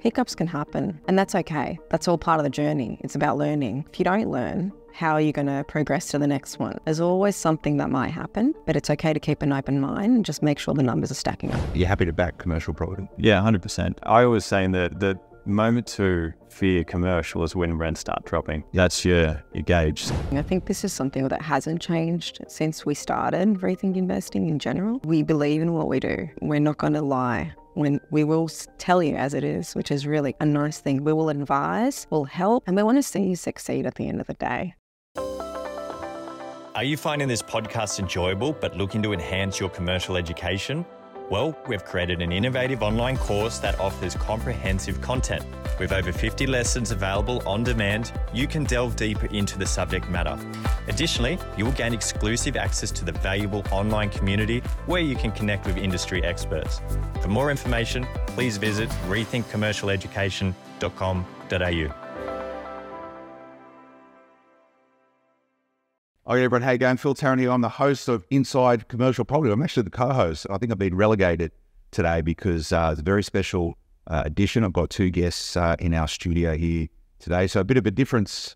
hiccups can happen, and that's okay. That's all part of the journey. It's about learning. If you don't learn, how are you going to progress to the next one? There's always something that might happen, but it's okay to keep an open mind and just make sure the numbers are stacking up. You're happy to back commercial property? Yeah, 100%. I always saying that the moment to fear commercial is when rents start dropping. That's your, your gauge. I think this is something that hasn't changed since we started Rethink Investing in general. We believe in what we do. We're not going to lie when we will tell you as it is, which is really a nice thing. We will advise, we'll help, and we want to see you succeed at the end of the day. Are you finding this podcast enjoyable but looking to enhance your commercial education? Well, we've created an innovative online course that offers comprehensive content. With over 50 lessons available on demand, you can delve deeper into the subject matter. Additionally, you will gain exclusive access to the valuable online community where you can connect with industry experts. For more information, please visit rethinkcommercialeducation.com.au. Right, everyone. How you going? Phil Tarrant here. I'm the host of Inside Commercial Property. I'm actually the co-host. I think I've been relegated today because uh, it's a very special uh, edition. I've got two guests uh, in our studio here today. So a bit of a difference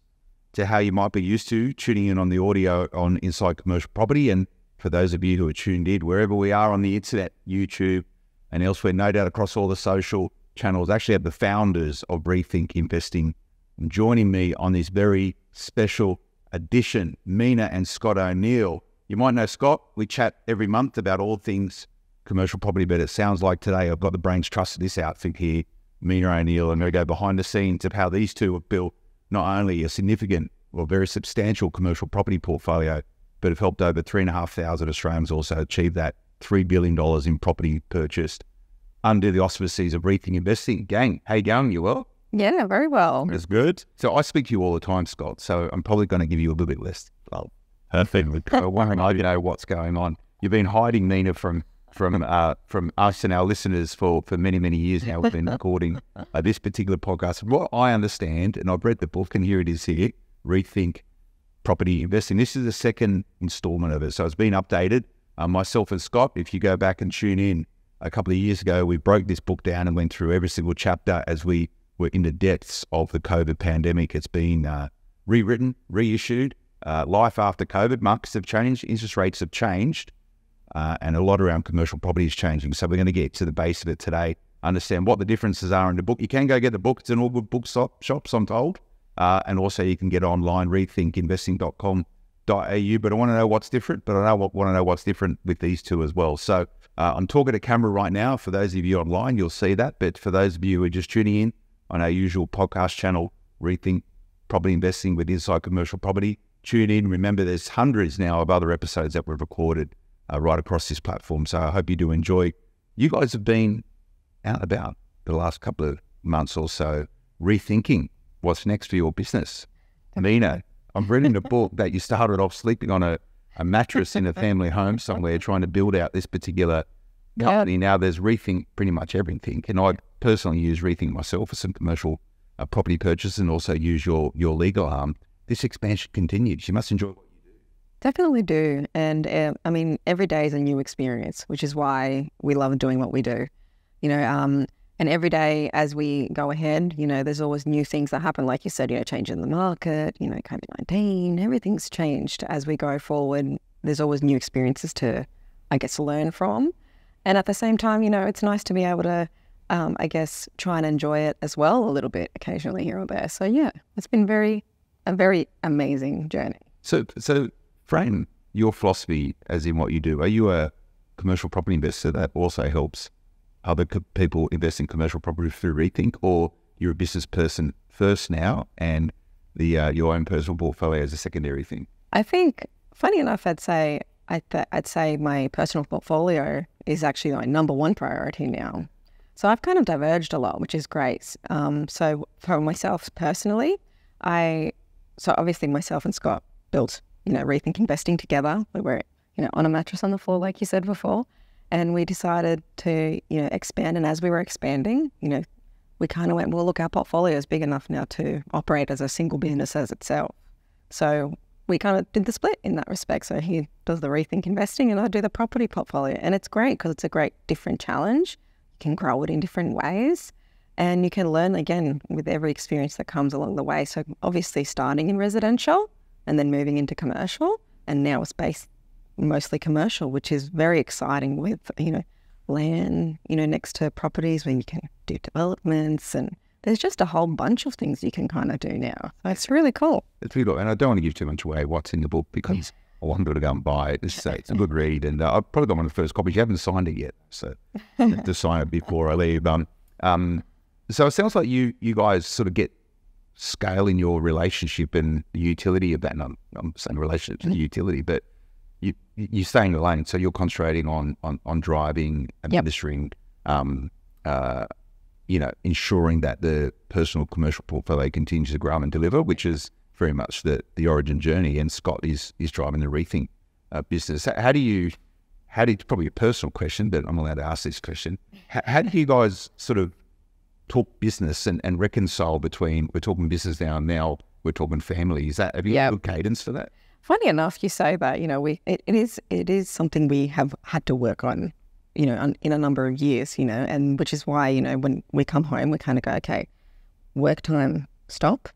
to how you might be used to tuning in on the audio on Inside Commercial Property. And for those of you who are tuned in, wherever we are on the internet, YouTube and elsewhere, no doubt across all the social channels, actually have the founders of Rethink Investing joining me on this very special edition, Mina and Scott O'Neill. You might know Scott. We chat every month about all things commercial property, but it sounds like today I've got the brains trust of this outfit here, Mina O'Neill, and we go behind the scenes of how these two have built not only a significant or very substantial commercial property portfolio, but have helped over three and a half thousand Australians also achieve that three billion dollars in property purchased under the auspices of Rethink Investing. Gang, you going? You well? Yeah, very well. It's good. So I speak to you all the time, Scott. So I'm probably going to give you a little bit less. Well, perfect. I want to know what's going on. You've been hiding Mina from from uh, from us and our listeners for, for many many years now. We've been recording uh, this particular podcast. What I understand, and I've read the book, and here it is here. Rethink property investing. This is the second installment of it, so it's been updated. Uh, myself and Scott, if you go back and tune in a couple of years ago, we broke this book down and went through every single chapter as we were in the depths of the COVID pandemic. It's been uh, rewritten, reissued. Uh, life after COVID, markets have changed, interest rates have changed, uh, and a lot around commercial property is changing. So we're going to get to the base of it today, understand what the differences are in the book. You can go get the book; it's in all good book shops, I'm told, uh, and also you can get online rethinkinvesting.com.au. But I want to know what's different. But I want to know what's different with these two as well. So uh, I'm talking to camera right now. For those of you online, you'll see that. But for those of you who are just tuning in, on our usual podcast channel, Rethink Property Investing with Inside Commercial Property. Tune in. Remember, there's hundreds now of other episodes that we've recorded uh, right across this platform. So I hope you do enjoy. You guys have been out about the last couple of months or so, rethinking what's next for your business. Mina, I'm reading a book that you started off sleeping on a, a mattress in a family home somewhere, trying to build out this particular company. Now there's rethink pretty much everything. And I personally use Rethink myself for some commercial uh, property purchase and also use your your legal arm. This expansion continues. You must enjoy what you do. Definitely do. And uh, I mean, every day is a new experience, which is why we love doing what we do. You know, um, and every day as we go ahead, you know, there's always new things that happen. Like you said, you know, changing the market, you know, COVID 19, everything's changed as we go forward. There's always new experiences to, I guess, learn from. And at the same time, you know, it's nice to be able to um, I guess, try and enjoy it as well a little bit occasionally here or there. So yeah, it's been very a very amazing journey. So so frame your philosophy as in what you do. Are you a commercial property investor that also helps other co- people invest in commercial property through Rethink, or you're a business person first now and the uh, your own personal portfolio is a secondary thing? I think, funny enough, I'd say I th- I'd say my personal portfolio is actually my number one priority now. So I've kind of diverged a lot, which is great. Um, so for myself personally, I so obviously myself and Scott built you know rethink investing together. We were you know on a mattress on the floor, like you said before, and we decided to you know expand. And as we were expanding, you know, we kind of went, well, look, our portfolio is big enough now to operate as a single business as itself. So we kind of did the split in that respect. So he does the rethink investing, and I do the property portfolio, and it's great because it's a great different challenge You can grow it in different ways. And you can learn again with every experience that comes along the way. So obviously starting in residential and then moving into commercial, and now it's based mostly commercial, which is very exciting with you know land, you know, next to properties where you can do developments and there's just a whole bunch of things you can kind of do now. It's really cool. It's really cool. And I don't want to give too much away what's in the book because I want people to go and buy it. It's, it's a good read. And uh, I've probably got one of the first copies. You haven't signed it yet. So to sign it before I leave. Um, um, so it sounds like you you guys sort of get scale in your relationship and the utility of that. And I'm, I'm saying relationship to the utility, but you you stay in the lane. So you're concentrating on on, on driving, administering, um, uh, you know, ensuring that the personal commercial portfolio continues to grow and deliver, which is very much the the origin journey. And Scott is is driving the rethink uh, business. How, do you? How do you, probably a personal question, but I'm allowed to ask this question. How, how do you guys sort of talk business and, and reconcile between we're talking business now and now we're talking family? Is that have you got good cadence for that? Funny enough, you say that. You know, we it, it is it is something we have had to work on. You know, in a number of years. You know, and which is why you know when we come home, we kind of go, okay, work time, stop.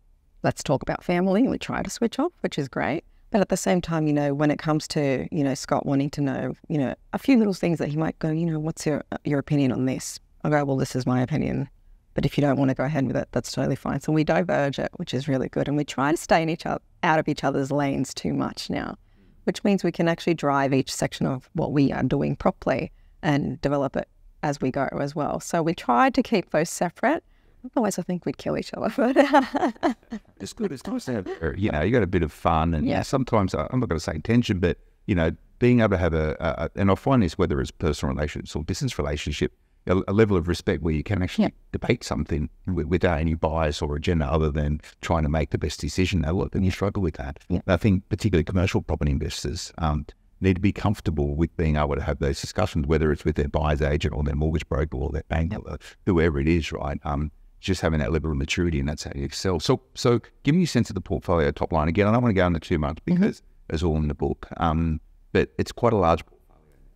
Let's talk about family. We try to switch off, which is great. But at the same time, you know, when it comes to you know Scott wanting to know, you know, a few little things that he might go, you know, what's your your opinion on this? I go, well, this is my opinion. But if you don't want to go ahead with it, that's totally fine. So we diverge it, which is really good, and we try to stay in each other, out of each other's lanes too much now, which means we can actually drive each section of what we are doing properly and develop it as we go as well. So we tried to keep those separate. Otherwise, I think we'd kill each other. It's good. It's nice to have, uh, you know, you got a bit of fun and Yeah. sometimes uh, I'm not going to say tension, but you know, being able to have a, a, and I find this whether it's personal relationships or business relationship, a, a level of respect where you can actually Yeah. debate something with, without any bias or agenda other than trying to make the best decision. Now, look, then you struggle with that. Yeah. I think particularly commercial property investors um, need to be comfortable with being able to have those discussions, whether it's with their buyer's agent or their mortgage broker or their bank or whoever it is, right? Um, just having that level of maturity, and that's how you excel. So, so give me a sense of the portfolio top line again. I don't want to go into too much because it's all in the book, um, but it's quite a large. Portfolio.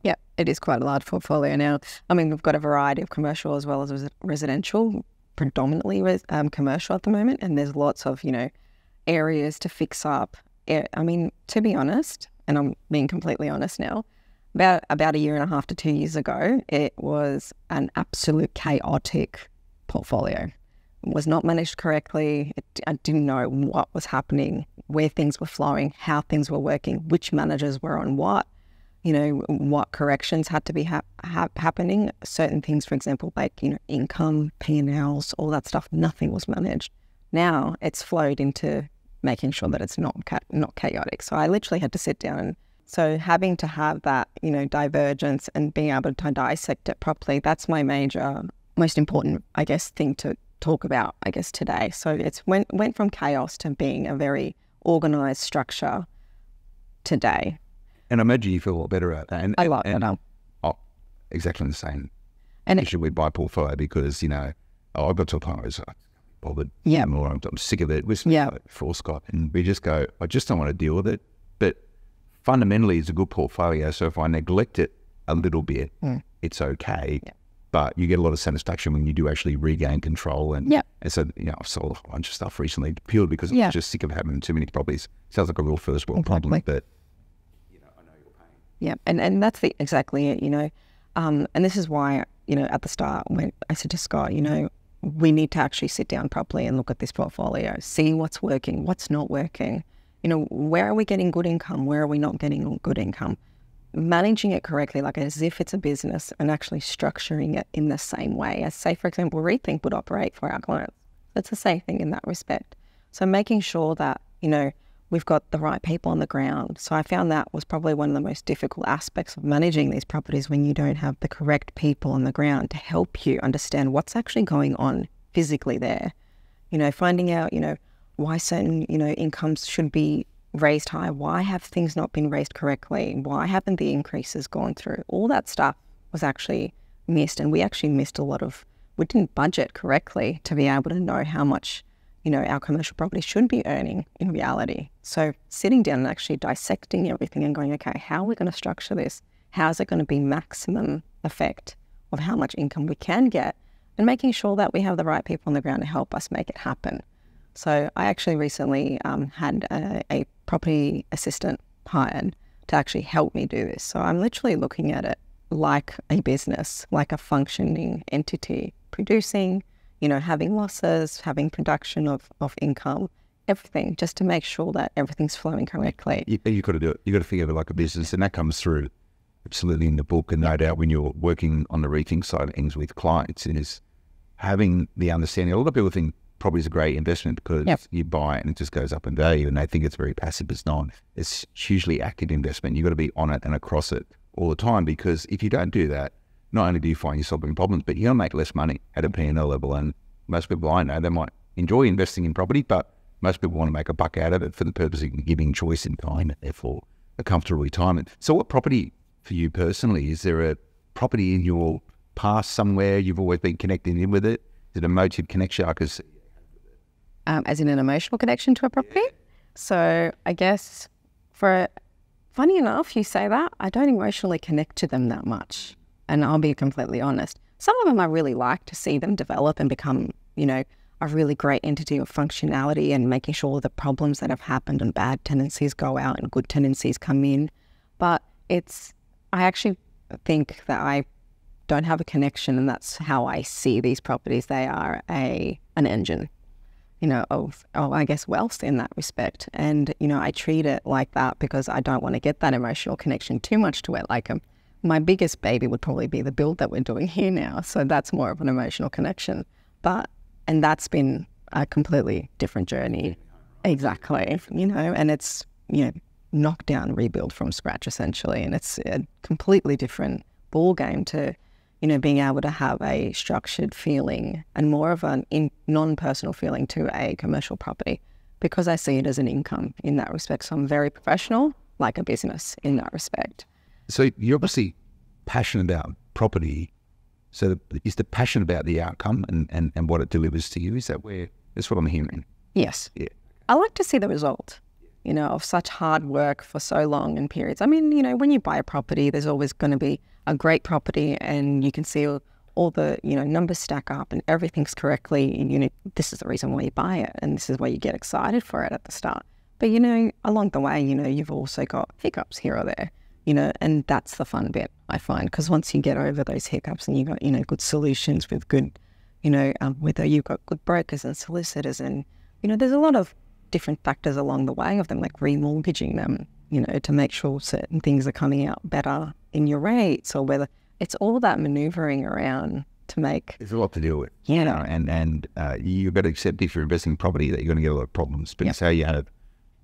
Yeah, it is quite a large portfolio now. I mean, we've got a variety of commercial as well as residential, predominantly res- um, commercial at the moment, and there's lots of you know areas to fix up. Eh, I mean, to be honest, and I'm being completely honest now, about about a year and a half to two years ago, it was an absolute chaotic portfolio. It was not managed correctly. It, I didn't know what was happening, where things were flowing, how things were working, which managers were on what you know, what corrections had to be hap- hap- happening. Certain things, for example, like, you know, income, P&Ls, all that stuff, nothing was managed. Now it's flowed into making sure that it's not cha- not chaotic. So I literally had to sit down and so having to have that, you know, divergence and being able to dissect it properly, that's my major, most important, I guess, thing to talk about, I guess, today. So it's went went from chaos to being a very organized structure today. And I imagine you feel a lot better about that. And, I like and, that. Oh, exactly the same And it- issue with my portfolio because you know oh, I got to a point where bothered Yeah. anymore. I'm, I'm sick of it. We're Yeah. for Scott, and we just go. I just don't want to deal with it. But fundamentally, it's a good portfolio. So if I neglect it a little bit, Mm. it's okay. But you get a lot of satisfaction when you do actually regain control. And Yeah. and so you know, I've sold a whole bunch of stuff recently purely because Yeah. I'm just sick of having too many properties. Sounds like a real first world problem, Exactly. but Yeah, and and that's the exactly it. You know, um, and this is why you know at the start when I said to Scott, you know, we need to actually sit down properly and look at this portfolio, see what's working, what's not working. You know, where are we getting good income? Where are we not getting good income? Managing it correctly, like as if it's a business, and actually structuring it in the same way as, say, for example, Rethink would operate for our clients. It's the same thing in that respect. So making sure that you know we've got the right people on the ground. So I found that was probably one of the most difficult aspects of managing these properties when you don't have the correct people on the ground to help you understand what's actually going on physically there. You know, finding out, you know, why certain, you know, incomes should be raised high, why have things not been raised correctly, why haven't the increases gone through? All that stuff was actually missed and we actually missed a lot of we didn't budget correctly to be able to know how much you know, our commercial property should be earning in reality. So sitting down and actually dissecting everything and going, okay, how are we going to structure this? How is it going to be maximum effect of how much income we can get and making sure that we have the right people on the ground to help us make it happen. So I actually recently um, had a, a property assistant hired to actually help me do this. So I'm literally looking at it like a business, like a functioning entity, producing, you know, having losses, having production of, of income, everything, just to make sure that everything's flowing correctly. You, you got to do it. You got to think of it like a business, and that comes through absolutely in the book, and no doubt when you're working on the rethink side of things with clients, is having the understanding. A lot of people think property is a great investment because Yep. you buy it and it just goes up in value, and they think it's very passive. It's not. It's hugely active investment. You've got to be on it and across it all the time because if you don't do that, not only do you find yourself in problems, but you're going make less money at a P&L level. And most people I know, they might enjoy investing in property, but most people want to make a buck out of it for the purpose of giving choice in time, and therefore a comfortable retirement. So, what property for you personally? Is there a property in your past somewhere you've always been connected in with it? Is it an motive connection? Because um, as in an emotional connection to a property. So I guess for funny enough, you say that I don't emotionally connect to them that much, and I'll be completely honest. Some of them I really like to see them develop and become, you know, a really great entity of functionality and making sure the problems that have happened and bad tendencies go out and good tendencies come in. But it's, I actually think that I don't have a connection, and that's how I see these properties. They are a an engine you know, of, of I guess wealth in that respect. And, you know, I treat it like that because I don't want to get that emotional connection too much to it. Like um, my biggest baby would probably be the build that we're doing here now. So that's more of an emotional connection. But, and that's been a completely different journey. Exactly. You know, and it's, you know, knock down, rebuild from scratch essentially. And it's a completely different ball game to, you know, being able to have a structured feeling and more of an in, non-personal feeling to a commercial property because I see it as an income in that respect. So I'm very professional, like a business in that respect. So you're obviously passionate about property. So is the passion about the outcome and, and, and what it delivers to you? Is that where that's what I'm hearing? Yes. Yeah. I like to see the result, you know, of such hard work for so long in periods. I mean, you know, when you buy a property, there's always going to be a great property and you can see all, all the, you know, numbers stack up and everything's correctly. And, you know, this is the reason why you buy it and this is why you get excited for it at the start. But, you know, along the way, you know, you've also got hiccups here or there, you know, and that's the fun bit, I find, because once you get over those hiccups and you got, you know, good solutions with good, you know, um, whether you've got good brokers and solicitors and, you know, there's a lot of different factors along the way of them, like remortgaging them, you know, to make sure certain things are coming out better in your rates or whether it's all that maneuvering around to make, There's a lot to deal with. you you know, and and uh, you've got to accept if you're investing in property that you're going to get a lot of problems. But Yep. it's how you have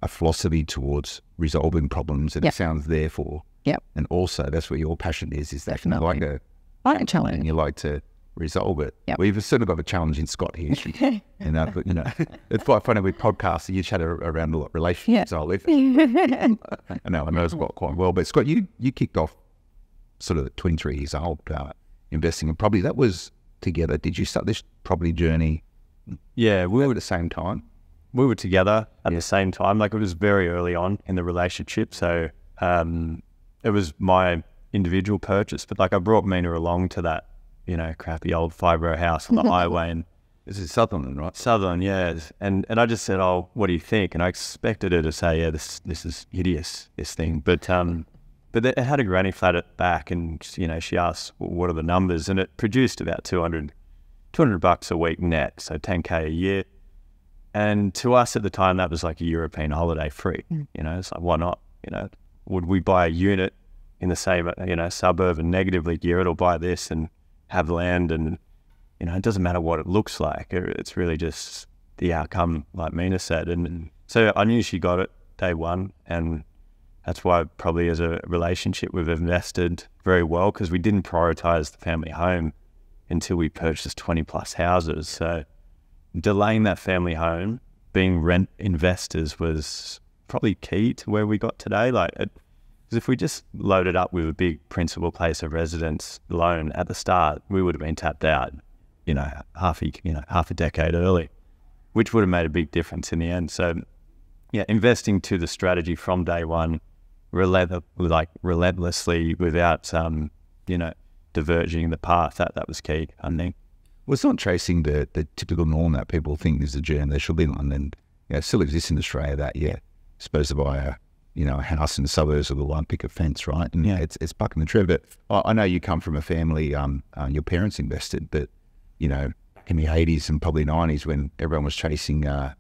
a philosophy towards resolving problems, and Yep. it sounds therefore. Yep. And also, that's where your passion is. Is that you like a like a and challenge. you like to resolve it. Yep. We've sort of got a challenge in Scott here. and uh, but, you know, it's quite funny with podcasts. You chat around a lot of relationships. I live. I know I know Scott quite well, but Scott, you you kicked off sort of 23 years old uh, investing in property. That was together. Did you start this property journey Yeah, we were at the same time? we were together at the same time. Like it was very early on in the relationship, so um, it was my individual purchase. But like I brought Mina along to that, you know, crappy old fibro house on the highway and This is Sutherland, right? Southern, yeah. And and I just said, "Oh, what do you think?" And I expected her to say, "Yeah, this this is hideous, this thing." But um, but it had a granny flat at back, and you know, she asked, well, "What are the numbers?" And it produced about 200, 200 bucks a week net, so ten k a year. And to us at the time, that was like a European holiday free. You know, it's like why not? You know, would we buy a unit in the same you know suburb and negatively gear it, or buy this and have land and you know, it doesn't matter what it looks like. It's really just the outcome, like Mina said. And mm. so I knew she got it day one. And that's why, probably as a relationship, we've invested very well because we didn't prioritize the family home until we purchased 20 plus houses. So delaying that family home, being rent investors was probably key to where we got today. Like, because if we just loaded up with a big principal place of residence loan at the start, we would have been tapped out, you know, half a you know half a decade early, which would have made a big difference in the end. So, yeah, investing to the strategy from day one, relent- like relentlessly without um, you know, diverging the path. That that was key, I think. Well, it's not tracing the, the typical norm that people think is the journey they should be on. And you know, it still exists in Australia that, yeah, supposed to buy a, you know, a house in the suburbs with a line picket fence, right? And yeah, it's, it's bucking the trend. But I, I know you come from a family, um, uh, your parents invested, but, you know, in the 80s and probably 90s when everyone was chasing uh,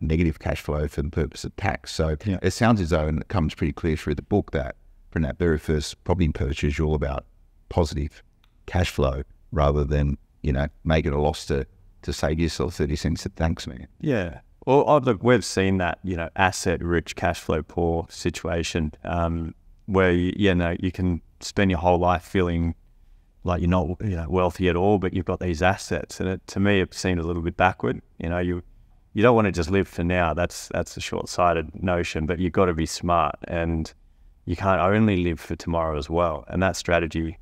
negative cash flow for the purpose of tax. So Yeah. it sounds as though, and it comes pretty clear through the book, that from that very first property purchase, you're all about positive cash flow rather than, you know, making a loss to, to save yourself 30 cents. Thanks, man. Yeah. Well, oh, look, we've seen that, you know, asset rich, cash flow poor situation um, where, you, you know, you can spend your whole life feeling like you're not, you know, wealthy at all, but you've got these assets. And it, to me, it seemed a little bit backward. You know, you you don't want to just live for now. That's that's a short sighted notion, but you've got to be smart and you can't only live for tomorrow as well. And that strategy,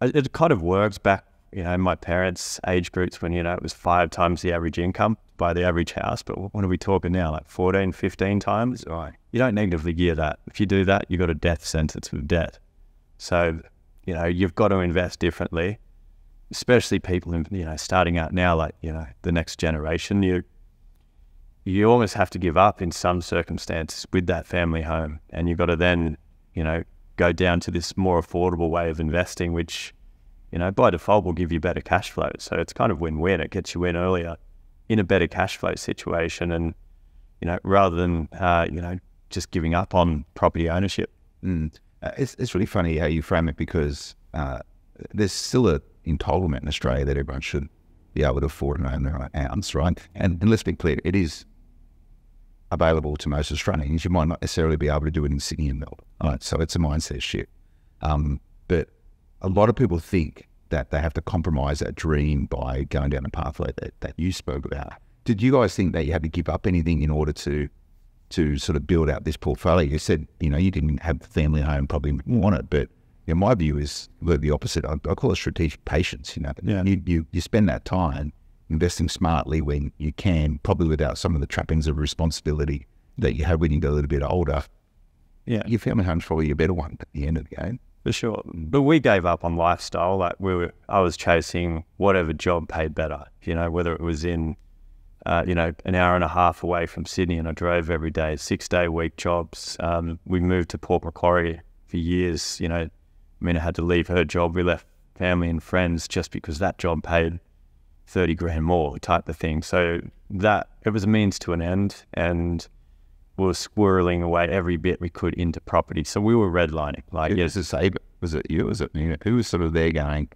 it, it kind of works back, you know, my parents' age groups when, you know, it was five times the average income by the average house. But what are we talking now? Like 14, 15 times? Right. You don't negatively gear that. If you do that, you've got a death sentence with debt. So, you know, you've got to invest differently, especially people, in, you know, starting out now, like, you know, the next generation. You, you almost have to give up in some circumstances with that family home. And you've got to then, you know, go down to this more affordable way of investing, which, you know, by default will give you better cash flow. So it's kind of win win. It gets you in earlier in a better cash flow situation. And, you know, rather than, uh, you know, just giving up on property ownership. Mm. Uh, it's, it's really funny how you frame it because uh, there's still a entitlement in Australia that everyone should be able to afford and own their own house, right? And, and let's be clear, it is available to most Australians. You might not necessarily be able to do it in Sydney and Melbourne, right? So it's a mindset shift. Um, but a lot of people think that they have to compromise that dream by going down the pathway that, that you spoke about. Did you guys think that you had to give up anything in order to to sort of build out this portfolio. You said, you know, you didn't have the family home, probably want it, but you know, my view is the the opposite. I, I call it strategic patience. You know, Yeah. you, you you spend that time investing smartly when you can, probably without some of the trappings of responsibility that you have when you get a little bit older. Yeah. Your family home's probably your better one at the end of the game. For sure. But we gave up on lifestyle. Like we were, I was chasing whatever job paid better, you know, whether it was in, uh, you know, an hour and a half away from Sydney and I drove every day, six day week jobs. Um, we moved to Port Macquarie for years, you know, I mean, I had to leave her job. We left family and friends just because that job paid 30 grand more type of thing. So that, it was a means to an end. And we were squirreling away every bit we could into property. So we were redlining. Like, Who yes, was saver? Was it you? Was it know, who was sort of there going?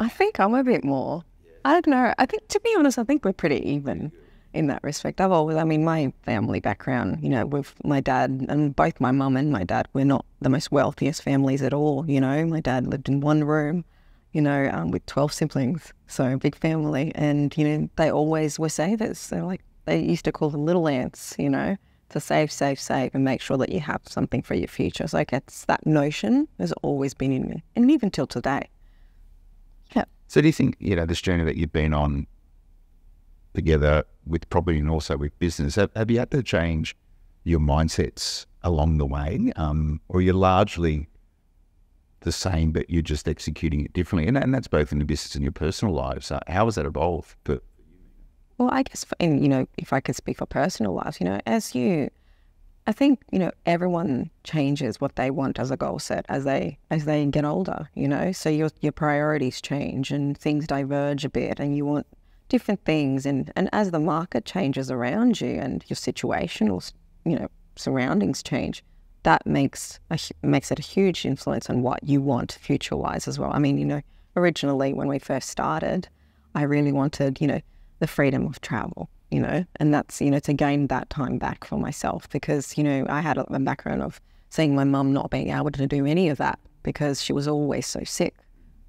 I think I'm a bit more. I don't know. I think, to be honest, I think we're pretty even in that respect. I've always, I mean, my family background, you know, with my dad and both my mum and my dad, we're not the most wealthiest families at all. You know, my dad lived in one room, you know, um, with 12 siblings. So a big family. And, you know, they always were savers. They're like, they used to call them little ants, you know, to save, save, save and make sure that you have something for your future. So I guess that notion has always been in me. And even till today. Yeah. So do you think, you know, this journey that you've been on together with property and also with business, have, have you had to change your mindsets along the way? Um, or you're largely the same, but you're just executing it differently? And, and that's both in the business and your personal lives. Uh, how has that evolved? But Well, I guess, for, and you know, if I could speak for personal life, you know, as you, I think you know, everyone changes what they want as a goal set as they as they get older. You know, so your your priorities change and things diverge a bit, and you want different things, and and as the market changes around you and your situational, you know, surroundings change, that makes a, makes it a huge influence on what you want future wise as well. I mean, you know, originally when we first started, I really wanted, you know, the freedom of travel, you know, and that's, you know, to gain that time back for myself because, you know, I had a, background of seeing my mum not being able to do any of that because she was always so sick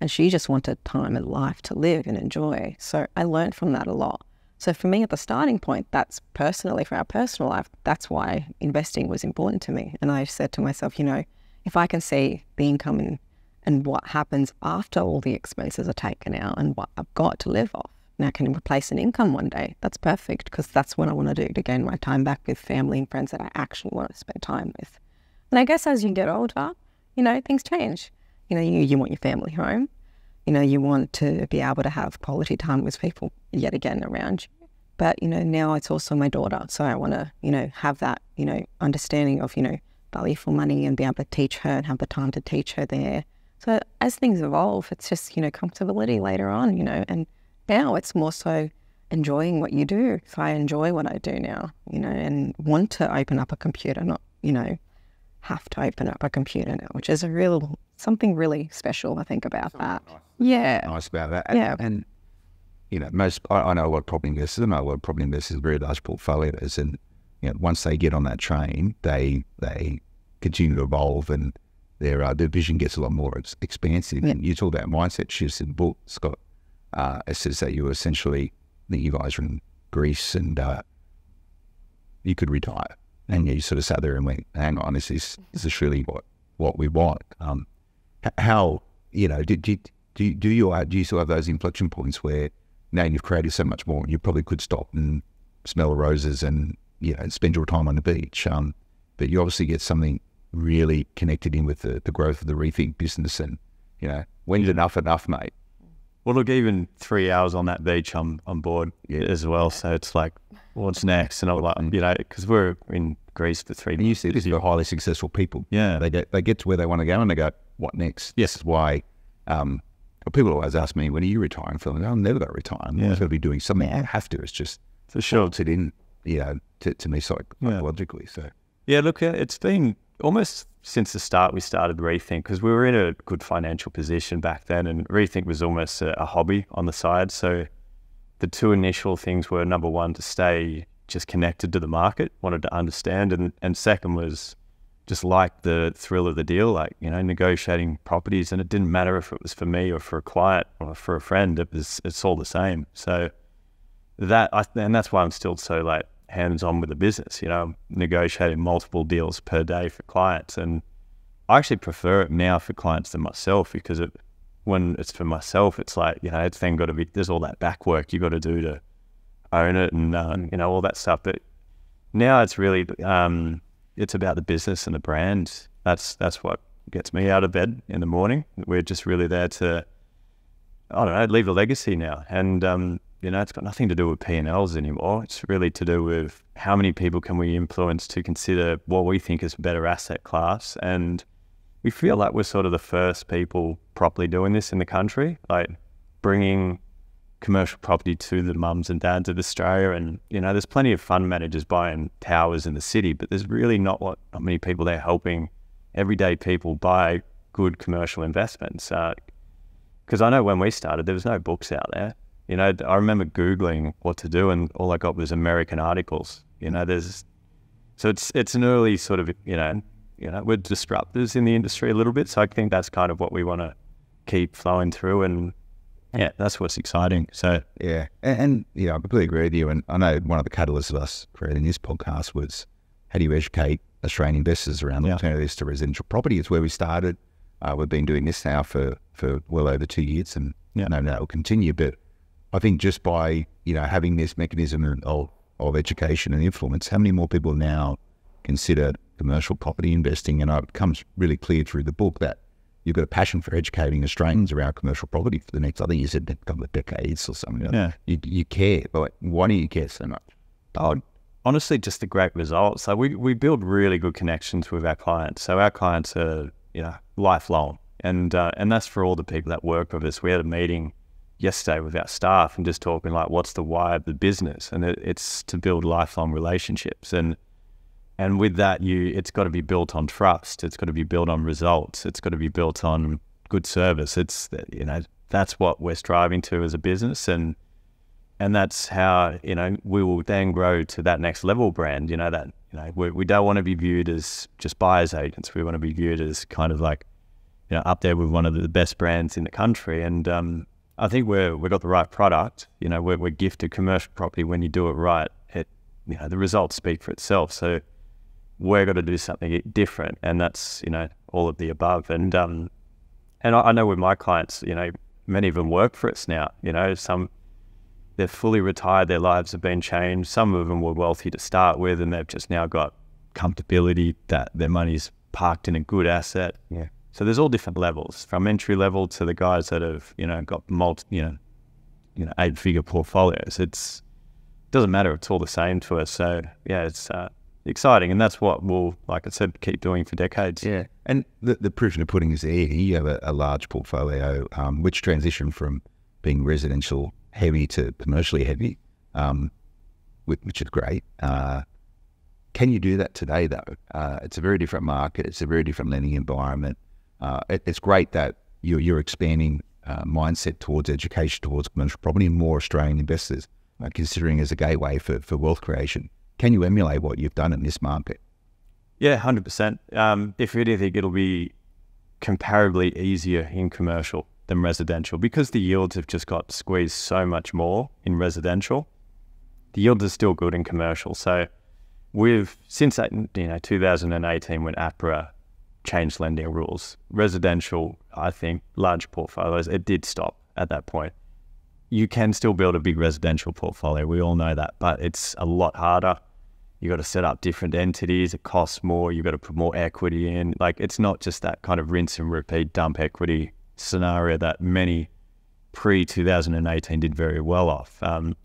and she just wanted time in life to live and enjoy. So I learned from that a lot. So for me, at the starting point, that's personally for our personal life, that's why investing was important to me. And I said to myself, you know, if I can see the income and, and what happens after all the expenses are taken out and what I've got to live off, I can replace an income one day, that's perfect because that's what I want to do to gain my time back with family and friends that I actually want to spend time with. And I guess as you get older, you know, things change. You know, you, you want your family home. You know, you want to be able to have quality time with people yet again around you. But, you know, now it's also my daughter. So I want to, you know, have that, you know, understanding of, you know, value for money and be able to teach her and have the time to teach her there. So as things evolve, it's just, you know, comfortability later on, you know, and now it's more so enjoying what you do. So I enjoy what I do now, you know, and want to open up a computer, not, you know, have to open up a computer now, which is a real something really special, I think, about that. Yeah. nice about that. And, Yeah. and you know, most I, I know a lot of property investors. I know a lot of property investors, very large portfolios, and you know, once they get on that train, they they continue to evolve, and their uh, their vision gets a lot more ex- expansive. Yeah. And you talk about mindset shifts in the book, Scott. Uh, it says that you essentially, you guys are in Greece, and uh, you could retire, and you sort of sat there and went, "Hang on, this is this is really what what we want." Um, how you know do, do, do, do you uh, do you still have those inflection points where now you've created so much more you probably could stop and smell the roses and you know spend your time on the beach um, but you obviously get something really connected in with the, the growth of the rethink business and you know when's enough enough mate Well, look, even three hours on that beach, I'm on board as well. So it's like, what's next? And I'm like, you know, because we're in Greece for three. and you see these are highly successful people Yeah. they get they get to where they want to go and they go what next Yes. this is why um, people always ask me when are you retiring Phil I'm never going to retire I'm always going to be doing something I have to it's just For sure. bolted in you know to, to me psych- Yeah. psychologically so Yeah, look, it's been almost since the start we started Rethink because we were in a good financial position back then, and Rethink was almost a, a hobby on the side. So the two initial things were number one to stay just connected to the market, wanted to understand, and and second was just like the thrill of the deal, like you know negotiating properties, and it didn't matter if it was for me or for a client or for a friend. It was it's all the same. So that I, and that's why I'm still so like hands on with the business. You know, negotiating multiple deals per day for clients, and I actually prefer it now for clients than myself because it, when it's for myself, it's like you know, it's then got to be there's all that back work you got to do to own it and uh, you know all that stuff. But now it's really um, it's about the business and the brand. That's that's what gets me out of bed in the morning. We're just really there to I don't know, leave a legacy now. And, um, you know, it's got nothing to do with P&Ls anymore. It's really to do with how many people can we influence to consider what we think is a better asset class. And we feel like we're sort of the first people properly doing this in the country, like bringing commercial property to the mums and dads of Australia. And, you know, there's plenty of fund managers buying towers in the city, but there's really not what, not many people there helping everyday people buy good commercial investments. Uh, because I know when we started, there was no books out there. You know, I remember Googling what to do, and all I got was American articles. You know, there's so it's it's an early sort of you know, you know, we're disruptors in the industry a little bit. So I think that's kind of what we want to keep flowing through, and yeah, that's what's exciting. So Yeah, and, and know, I completely agree with you. And I know one of the catalysts of us creating this podcast was how do you educate Australian investors around Yeah. alternatives to residential property? It's where we started. Uh, we've been doing this now for, for well over two years, and Yeah. no, no, will continue. But I think just by you know having this mechanism of of education and influence, how many more people now consider commercial property investing? And it becomes really clear through the book that you've got a passion for educating Australians around commercial property for the next, I think you said, a couple of decades or something. Yeah. You, you care, but why do you care so much? Oh, honestly, just the great results. Like we, we build really good connections with our clients. So our clients are, you know, lifelong. And, uh, and that's for all the people that work with us. We had a meeting yesterday with our staff and just talking like, what's the why of the business? And it, it's to build lifelong relationships. And, and with that, you, it's got to be built on trust. It's got to be built on results. It's got to be built on good service. It's, you know, that's what we're striving to as a business. And, and that's how you know we will then grow to that next level brand you know that you know we, we don't want to be viewed as just buyers agents we want to be viewed as kind of like you know up there with one of the best brands in the country and um, I think we're we've got the right product. You know we're, we're gifted commercial property. When you do it right it you know the results speak for itself. So we're going to do something different. And that's you know all of the above. And um and I, I know with my clients you know many of them work for us now. You know some they're fully retired, their lives have been changed. Some of them were wealthy to start with, and they've just now got comfortability that their money's parked in a good asset. Yeah. So there's all different levels from entry level to the guys that have, you know, got multi, you know, you know, eight figure portfolios. It's doesn't matter. It's all the same to us. So yeah, it's uh, exciting, and that's what we'll, like I said, keep doing for decades. Yeah, and the, the proof in the pudding is there. You have a, a large portfolio, um, which transitioned from being residential heavy to commercially heavy, um, which, which, is great. Uh, can you do that today, though? Uh, it's a very different market. It's a very different lending environment uh, it, it's great that you're, you're expanding uh, mindset towards education, towards commercial property, and more Australian investors uh, considering as a gateway for, for wealth creation. Can you emulate what you've done in this market? Yeah, hundred um, percent. If anything, it'll be comparably easier in commercial than residential because the yields have just got squeezed so much more in residential. The yields are still good in commercial. So we've since you know 2018 when APRA changed lending rules. Residential, I think, large portfolios, it did stop at that point. You can still build a big residential portfolio. We all know that, but it's a lot harder. You've got to set up different entities. It costs more. You've got to put more equity in. Like it's not just that kind of rinse and repeat dump equity scenario that many pre 2018 did very well off. Um,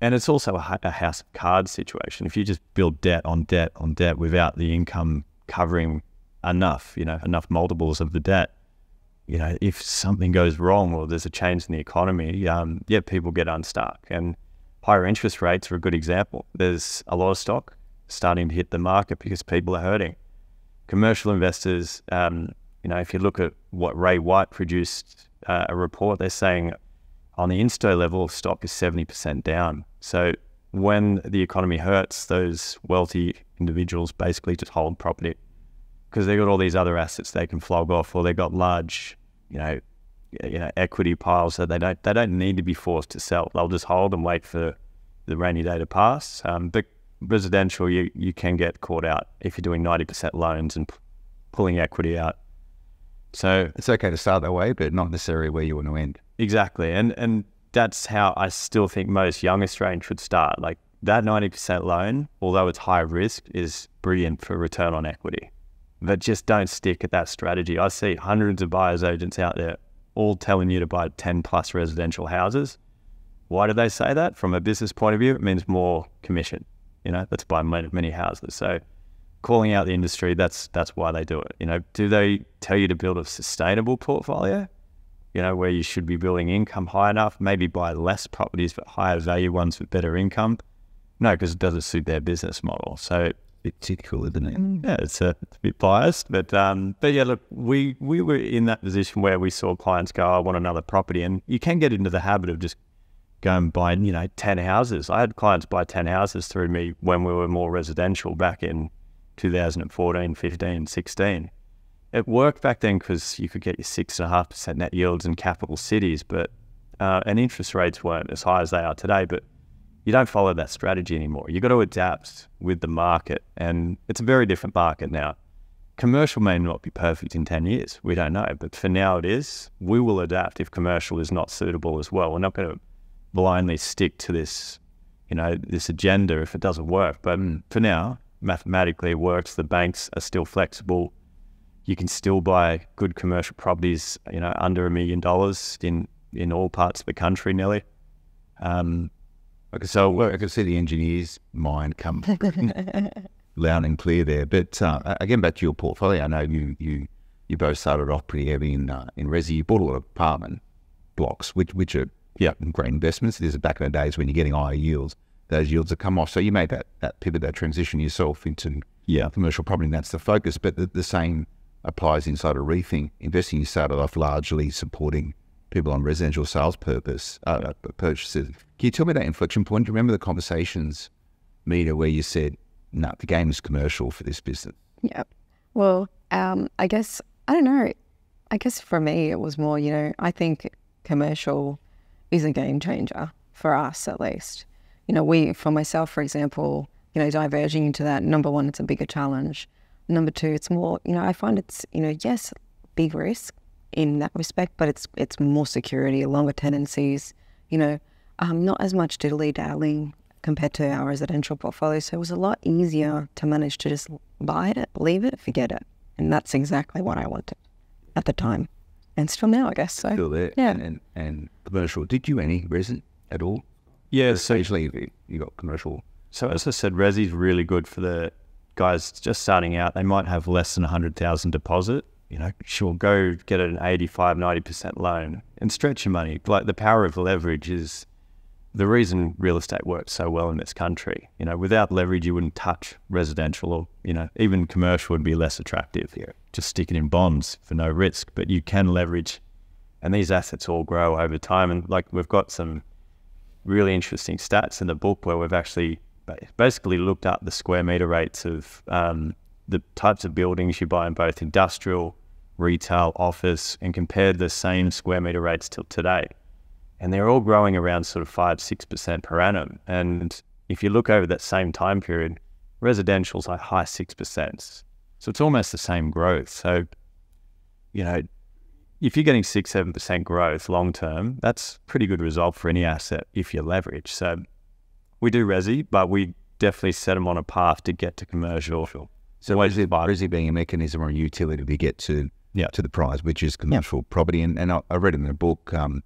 and it's also a, a house of cards situation. If you just build debt on debt on debt without the income covering enough, you know, enough multiples of the debt. You know, if something goes wrong or there's a change in the economy, um, yeah, people get unstuck. And higher interest rates are a good example. There's a lot of stock starting to hit the market because people are hurting. Commercial investors, um, you know, if you look at what Ray White produced uh, a report, they're saying on the insto level, stock is 70% down. So when the economy hurts, those wealthy individuals basically just hold property because they've got all these other assets they can flog off, or they've got large, you know, you know, equity piles that they don't they don't need to be forced to sell. They'll just hold and wait for the rainy day to pass. Um, but residential, you you can get caught out if you're doing ninety percent loans and p- pulling equity out. So it's okay to start that way, but not necessarily where you want to end. Exactly, and and that's how I still think most young Australians should start. Like that ninety percent loan, although it's high risk, is brilliant for return on equity but just don't stick at that strategy. I see hundreds of buyers agents out there all telling you to buy 10 plus residential houses. Why do they say that? From a business point of view, it means more commission. You know, let's buy many, many houses. So calling out the industry, that's that's why they do it. You know, do they tell you to build a sustainable portfolio? You know, where you should be building income high enough, maybe buy less properties but higher value ones with better income. No, because it doesn't suit their business model. So bit typical, isn't it? Mm. Yeah, it's a, it's a bit biased, but um, but yeah, look, we we were in that position where we saw clients go, "I want another property," and you can get into the habit of just going buying, you know, ten houses. I had clients buy ten houses through me when we were more residential back in 2014, 15, 16. It worked back then because you could get your six and a half percent net yields in capital cities, but uh, and interest rates weren't as high as they are today, but you don't follow that strategy anymore. You've got to adapt with the market, and it's a very different market now. Commercial may not be perfect in 10 years. We don't know, but for now it is. We will adapt if commercial is not suitable as well. We're not going to blindly stick to this, you know, this agenda if it doesn't work. But for now, mathematically it works. The banks are still flexible. You can still buy good commercial properties, you know, under a million dollars in in all parts of the country nearly. Um, Could, so I can see the engineer's mind come loud and clear there. But uh, again, back to your portfolio, I know you you you both started off pretty heavy in uh, in resi. You bought a lot of apartment blocks, which which are yeah great investments. There's a back in the days when you're getting higher yields, those yields have come off. So you made that that pivot, that transition yourself into yeah commercial property. And that's the focus. But the, the same applies inside of Rethink investing. You started off largely supporting people on residential sales purpose uh, purchases. Can you tell me that inflection point? Do you remember the conversations, Mina, where you said, "No, nah, the game is commercial for this business"? Yeah. Well, um, I guess I don't know. I guess for me, it was more. You know, I think commercial is a game changer for us, at least. You know, we, for myself, for example, you know, diverging into that. Number one, it's a bigger challenge. Number two, it's more. You know, I find it's you know, yes, big risk, in that respect, but it's it's more security, longer tenancies, you know, um, not as much diddly dallying compared to our residential portfolio. So it was a lot easier to manage to just buy it, leave it, forget it. And that's exactly what I wanted. at the time, and still now, I guess. So Still there. Yeah. And, and, and commercial. Did you any resin at all? Yeah, so Occasionally you got commercial. So as I said, Resi's really good for the guys just starting out. They might have less than 100,000 deposit. You know, sure, go get an 85, 90% loan and stretch your money. Like the power of leverage is the reason real estate works so well in this country. You know, without leverage, you wouldn't touch residential or, you know, even commercial would be less attractive. Yeah. Just stick it in bonds for no risk, but you can leverage and these assets all grow over time. And like we've got some really interesting stats in the book where we've actually basically looked up the square meter rates of um, the types of buildings you buy in both industrial, retail, office, and compared the same square meter rates till today. And they're all growing around sort of five, six percent per annum. And if you look over that same time period, residential's like high six percent. So it's almost the same growth. So, you know, if you're getting six, seven percent growth long term, that's pretty good result for any asset if you leverage. So we do resi, but we definitely set them on a path to get to commercial. So resi, resi being a mechanism or a utility to get to Yeah. to the prize, which is commercial property. And, and I, I read in the book um,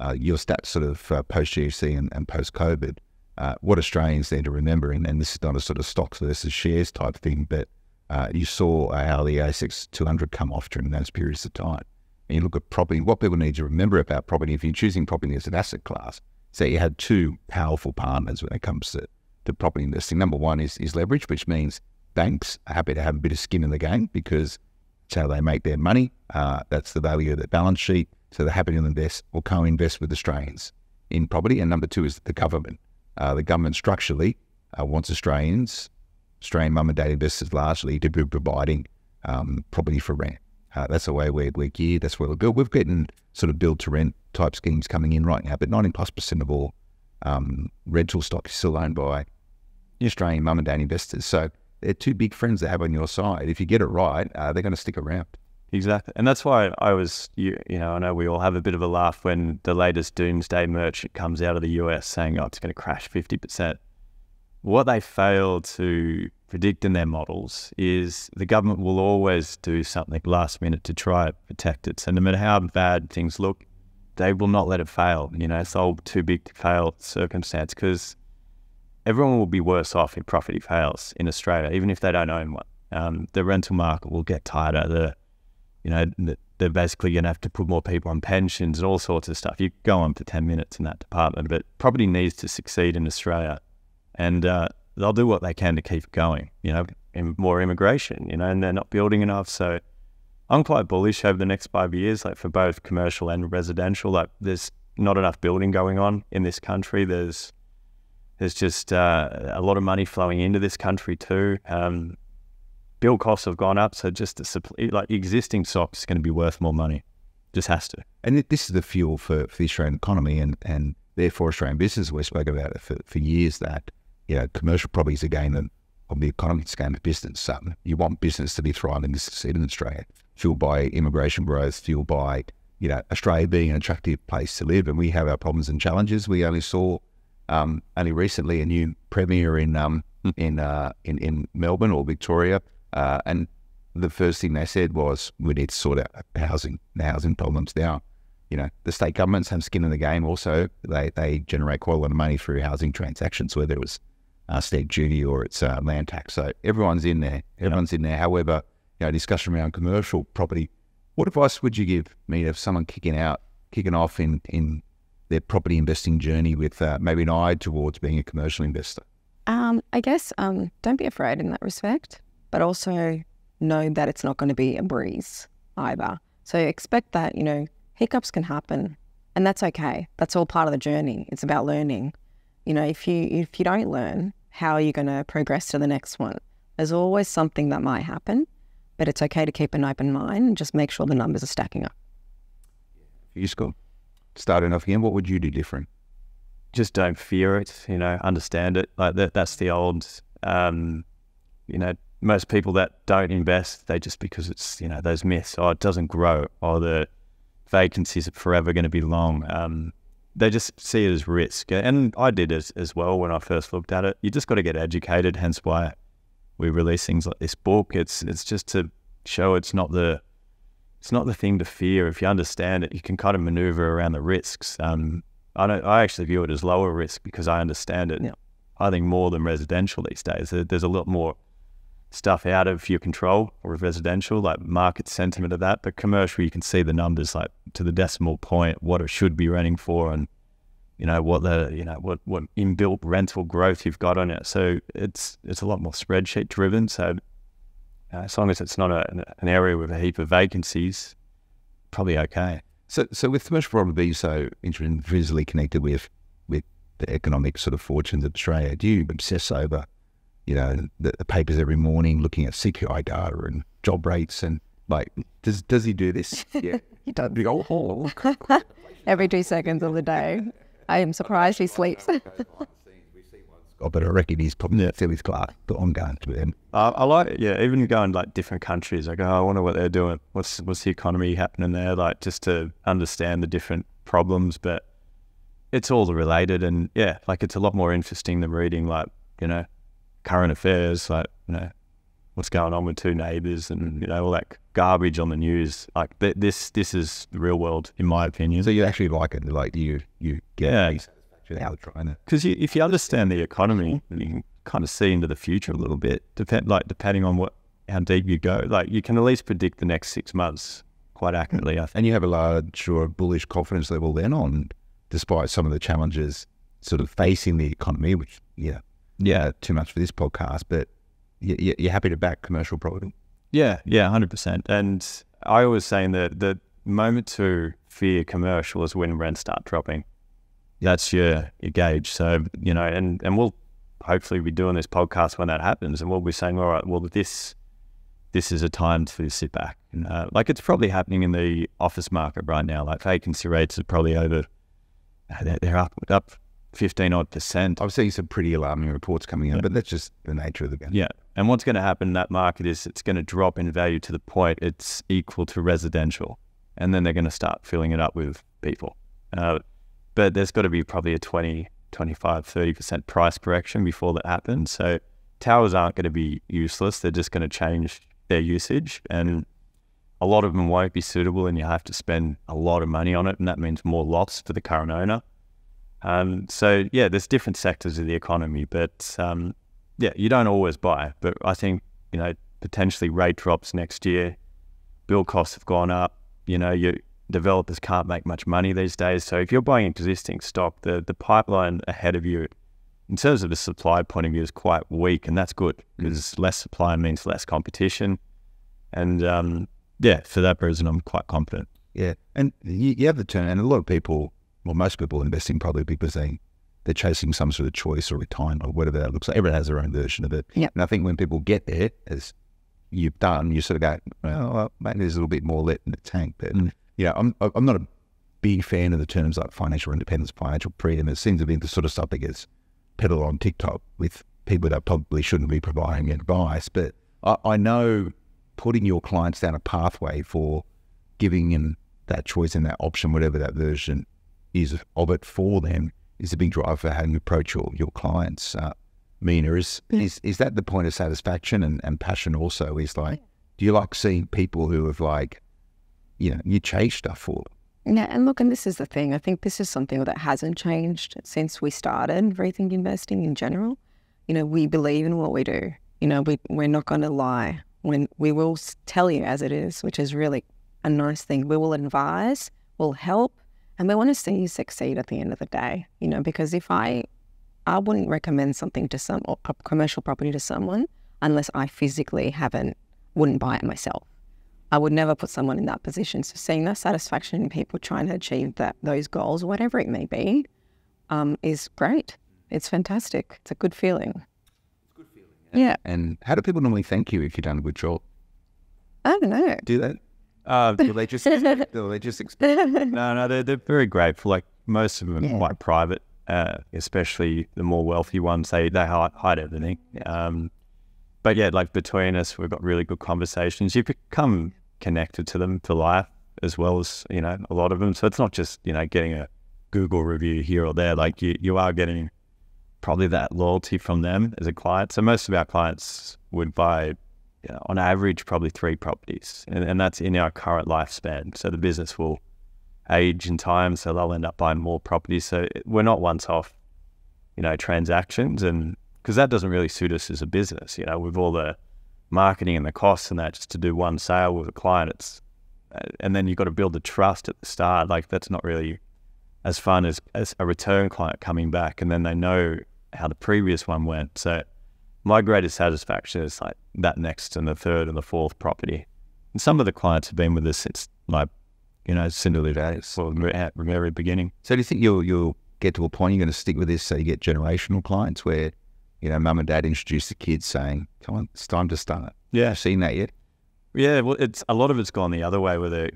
uh, your stats sort of uh, post GFC and, and post COVID. Uh, what Australians need to remember, and, and this is not a sort of stocks versus shares type thing, but uh, you saw how the ASX 200 come off during those periods of time. And you look at property, what people need to remember about property, if you're choosing property as an asset class, so you had two powerful partners when it comes to, to property investing. Number one is, is leverage, which means banks are happy to have a bit of skin in the game because it's how they make their money. Uh, that's the value of their balance sheet. So they're happy to invest or co-invest with Australians in property. And number two is the government. Uh, the government structurally uh, wants Australians, Australian mum and dad investors largely, to be providing um, property for rent. Uh, that's the way we're, we're geared. That's where we're built. We've getting sort of build to rent type schemes coming in right now, but 90 plus percent of all um, rental stock is still owned by Australian mum and dad investors. So they're two big friends they have on your side. If you get it right, uh, they're going to stick around. Exactly. And that's why I was, you, you know, I know we all have a bit of a laugh when the latest doomsday merchant comes out of the US saying, oh, it's going to crash 50%. What they fail to predict in their models is the government will always do something last minute to try to protect it. So no matter how bad things look, they will not let it fail. You know, it's all too big to fail circumstance because everyone will be worse off if property fails in Australia, even if they don't own one. Um, the rental market will get tighter. The you know, th- they're basically going to have to put more people on pensions and all sorts of stuff. You go on for 10 minutes in that department, but property needs to succeed in Australia. And uh, they'll do what they can to keep going, you know, more immigration, you know, and they're not building enough. So I'm quite bullish over the next five years, like for both commercial and residential. Like there's not enough building going on in this country. There's there's just uh, a lot of money flowing into this country too. Um, build costs have gone up, so just the supply, like existing stock is going to be worth more money. Just has to. And this is the fuel for, for the Australian economy and, and therefore Australian business. We've spoken about it for, for years that, you know, commercial property is a game of, the economy, it's a game of business. You want business to be thriving to succeed in Australia, fueled by immigration growth, fueled by, you know, Australia being an attractive place to live. And we have our problems and challenges. We only saw um, only recently a new premier in um, in, uh, in in Melbourne or Victoria, uh, and the first thing they said was we need to sort out housing the housing problems now. You know, the state governments have skin in the game. Also, they they generate quite a lot of money through housing transactions, whether it was uh, state duty or it's uh, land tax. So everyone's in there. Everyone's in there. However, you know, discussion around commercial property. What advice would you give me if someone kicking out, kicking off in in their property investing journey with uh, maybe an eye towards being a commercial investor? Um, I guess um, don't be afraid in that respect, but also know that it's not going to be a breeze either. So expect that you know hiccups can happen, and that's okay. That's all part of the journey. It's about learning. You know, if you if you don't learn, how are you going to progress to the next one? There's always something that might happen, but it's okay to keep an open mind and just make sure the numbers are stacking up. You Scott, starting off again, what would you do different? Just don't fear it. You know, understand it. Like that. That's the old. Um, you know, most people that don't invest, they just because it's you know those myths. Oh, it doesn't grow. Or the vacancies are forever going to be long. Um, they just see it as risk, and I did as as well when I first looked at it. You just got to get educated. Hence why we release things like this book. It's it's just to show it's not the it's not the thing to fear. If you understand it, you can kind of maneuver around the risks. Um, I don't. I actually view it as lower risk because I understand it. Yeah. I think more than residential these days. There's a lot more stuff out of your control with residential, like market sentiment of that. But commercial, you can see the numbers like to the decimal point, what it should be renting for, and you know what the you know what what inbuilt rental growth you've got on it. So it's it's a lot more spreadsheet driven. So uh, as long as it's not a, an area with a heap of vacancies, probably okay. So, so with commercial property being so intrinsically connected with with the economic sort of fortunes of Australia, do you obsess over, you know, the, the papers every morning, looking at CPI data and job rates, and like, does does he do this? Yeah, He does. You go, oh. Every two seconds of the day. I am surprised he sleeps. Oh, but I reckon he's probably yeah. Phillies Clark, but I'm going to him. Uh, I like, yeah, even going like different countries. I go, oh, I wonder what they're doing. What's what's the economy happening there? Like just to understand the different problems, but it's all related. And yeah, like it's a lot more interesting than reading like you know current affairs, like you know what's going on with two neighbours and you know all that garbage on the news. Like th- this, this is the real world, in my opinion. So you actually like it, like you you get Yeah. any satisfaction out of trying to. because you, if you understand the economy, you can kind of see into the future a little bit. Depend like depending on what how deep you go, like you can at least predict the next six months quite accurately. I think. And you have a large or bullish confidence level then on, despite some of the challenges sort of facing the economy, which, yeah, yeah, too much for this podcast, but you- you're happy to back commercial property. Yeah, yeah, hundred percent. And I was saying that the moment to fear commercial is when rents start dropping. That's your your gauge. So you know, and and we'll hopefully be doing this podcast when that happens, and we'll be saying, all right, well, this this is a time to sit back. Uh, like it's probably happening in the office market right now. Like vacancy rates are probably over. They're, they're up up fifteen odd percent. I've seen some pretty alarming reports coming in, but that's just the nature of the game. Yeah. And what's going to happen in that market is it's going to drop in value to the point it's equal to residential. And then they're going to start filling it up with people. Uh, but there's got to be probably a 20, 25, 30% price correction before that happens. So towers aren't going to be useless. They're just going to change their usage. And a lot of them won't be suitable and you have to spend a lot of money on it. And that means more loss for the current owner. Um, so yeah, there's different sectors of the economy, but um, yeah, you don't always buy. But I think you know potentially rate drops next year, bill costs have gone up. You know, your developers can't make much money these days. So if you're buying existing stock, the the pipeline ahead of you, in terms of the supply point of view, is quite weak, and that's good because less supply means less competition. And um, yeah, for that reason, I'm quite confident. Yeah. And you, you have the turn, and a lot of people, well, most people investing probably because they, they're chasing some sort of choice or retirement or whatever that looks like. Everyone has their own version of it. Yep. And I think when people get there, as you've done, you sort of go, well, well, maybe there's a little bit more left in the tank. But, you know, I'm, I'm not a big fan of the terms like financial independence, financial freedom. It seems to be the sort of stuff that gets peddled on TikTok with people that probably shouldn't be providing advice. But I, I know putting your clients down a pathway for giving them that choice and that option, whatever that version is of it for them, is a big driver for how you approach your, your clients. Uh, Mina, is, is is that the point of satisfaction and, and passion also? Is like, do you like seeing people who have like, you know, you chase stuff for? Yeah, and look, and this is the thing. I think this is something that hasn't changed since we started rethink investing in general. You know, we believe in what we do. You know, we we're not going to lie. When we will tell you as it is, which is really a nice thing. We will advise, we'll help, and we want to see you succeed at the end of the day. You know, because if I, I wouldn't recommend something to some commercial property to someone unless I physically haven't wouldn't buy it myself. I would never put someone in that position. So seeing that satisfaction in people trying to achieve that those goals, whatever it may be, um, is great. It's fantastic. It's a good feeling. It's a good feeling. Yeah. And how do people normally thank you if you've done a good job? I don't know. Do that? Uh, Do they just, do they just expect? No, no, they're, they're very grateful. Like most of them are Yeah. quite private, uh, especially the more wealthy ones. They they hide, hide everything. Um, but yeah, like between us, we've got really good conversations. You become connected to them for life, as well as you know a lot of them. So it's not just you know getting a Google review here or there. Like you, you are getting probably that loyalty from them as a client. So most of our clients would buy you know, on average probably three properties, and, and that's in our current lifespan. So the business will age in time, so they'll end up buying more properties. So we're not once off, you know, transactions, and because that doesn't really suit us as a business, you know, with all the marketing and the costs and that, just to do one sale with a client, it's uh, and then you've got to build the trust at the start. Like that's not really as fun as, as a return client coming back, and then they know how the previous one went. So my greatest satisfaction is like that next and the third and the fourth property. And some of the clients have been with us since like, you know, Cinderly days or the very beginning. So do you think you'll you'll get to a point you're going to stick with this so you get generational clients where, you know, mum and dad introduce the kids saying, Come on, it's time to start. Yeah. Seen that yet? Yeah, well it's a lot of it's gone the other way where the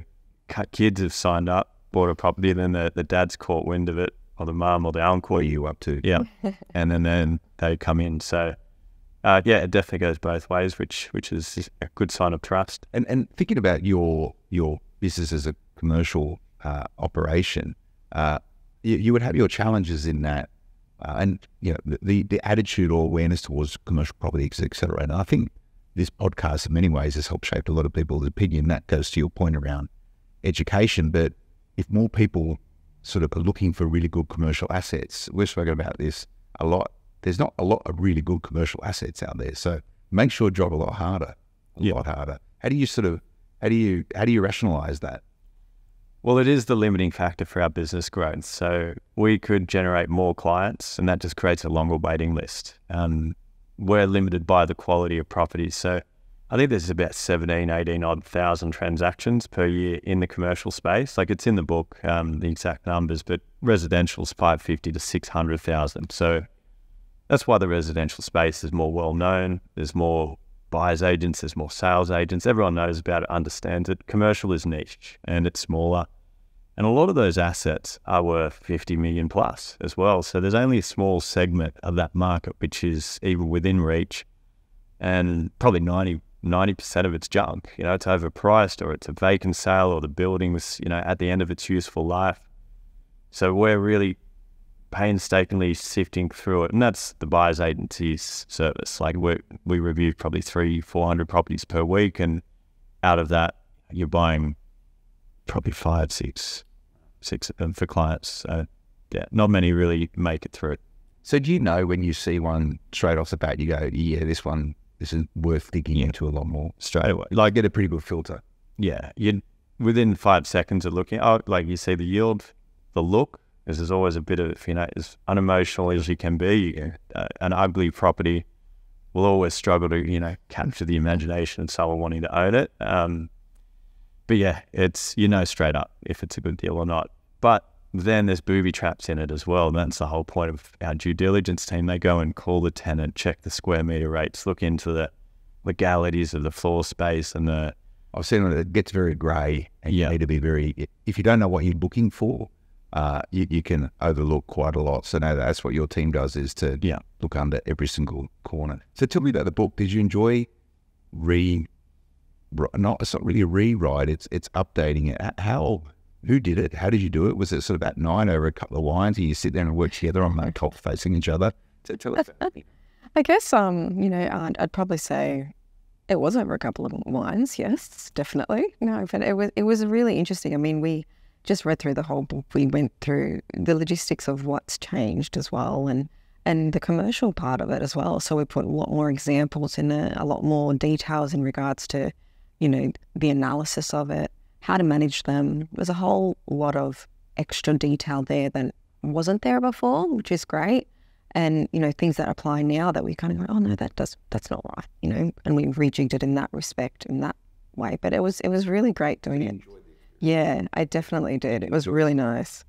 kids have signed up, bought a property, and then the, the dad's caught wind of it, or the mum or the uncle. What are you up to? Yeah. and then, then they come in. So uh, yeah, it definitely goes both ways, which which is a good sign of trust. And and thinking about your your business as a commercial uh, operation, uh, you, you, would have your challenges in that, uh, and you know the the attitude or awareness towards commercial property, etc. And I think this podcast, in many ways, has helped shape a lot of people's opinion. That goes to your point around education, but if more people sort of are looking for really good commercial assets, we've spoken about this a lot there's not a lot of really good commercial assets out there. So make sure job a lot harder, a yeah. lot harder. How do you sort of how do you how do you rationalize that? Well, it is the limiting factor for our business growth. So we could generate more clients, and that just creates a longer waiting list. Um, we're limited by the quality of properties. So I think there's about 17, 18 odd thousand transactions per year in the commercial space. Like it's in the book, um, the exact numbers, but residential is 550 to 600,000. So that's why the residential space is more well known. There's more buyers agents, there's more sales agents. Everyone knows about it, understands it. Commercial is niche and it's smaller. And a lot of those assets are worth 50 million plus as well. So there's only a small segment of that market which is even within reach. And probably 90, 90% of it's junk. You know, it's overpriced or it's a vacant sale or the building was, you know, at the end of its useful life. So we're really painstakingly sifting through it, and that's the buyer's agency's service. Like we we review probably three, four hundred properties per week, and out of that, you're buying probably five, six, six of them for clients. So yeah, not many really make it through. It. So do you know when you see one straight off the bat, you go, yeah, this one, this is worth digging yeah. into a lot more straight away. Like get a pretty good filter. Yeah, you within five seconds of looking, oh, like you see the yield, the look, because there's always a bit of, you know, as unemotional as you can be, uh, an ugly property will always struggle to, you know, capture the imagination of someone wanting to own it. Um, but yeah, it's, you know, straight up if it's a good deal or not. But then there's booby traps in it as well. And that's the whole point of our due diligence team. They go and call the tenant, check the square meter rates, look into the legalities of the floor space and the. I've seen it, it gets very grey and yeah. you need to be very, if you don't know what you're looking for, uh, you, you, can overlook quite a lot. So now that's what your team does is to yeah. look under every single corner. So tell me about the book. Did you enjoy re? Not it's not really a rewrite. It's it's updating it. How? Who did it? How did you do it? Was it sort of at night over a couple of wines, and you sit there and work together on the top facing each other? Tell us. I guess um you know I'd, I'd probably say it was over a couple of wines. Yes, definitely. No, but it was it was really interesting. I mean we just read through the whole book. We went through the logistics of what's changed as well, and and the commercial part of it as well. So we put a lot more examples in it, a lot more details in regards to, you know, the analysis of it, how to manage them. There's a whole lot of extra detail there that wasn't there before, which is great. And you know things that apply now that we kind of go, oh no, that does that's not right, you know. And we rejigged it in that respect, in that way. But it was it was really great doing it. Yeah, I definitely did. It was really nice.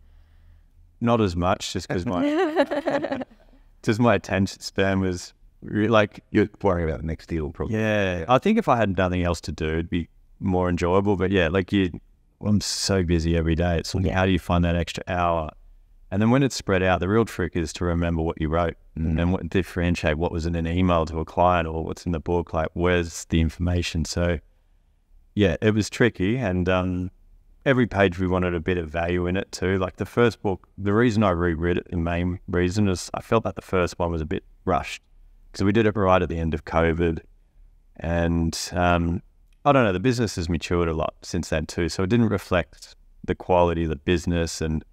Not as much, just because my just my attention span was like you're worrying about the next deal, probably. Yeah, I think if I had nothing else to do, it'd be more enjoyable. But yeah, like you, I'm so busy every day. It's like, how do you find that extra hour? And then when it's spread out, the real trick is to remember what you wrote mm. and what differentiate what was in an email to a client or what's in the book. Like, where's the information? So, yeah, it was tricky, and um, every page we wanted a bit of value in it too. Like the first book, the reason I reread it, the main reason is I felt that the first one was a bit rushed because we did it right at the end of COVID. And um, I don't know, the business has matured a lot since then too. So it didn't reflect the quality of the business. And,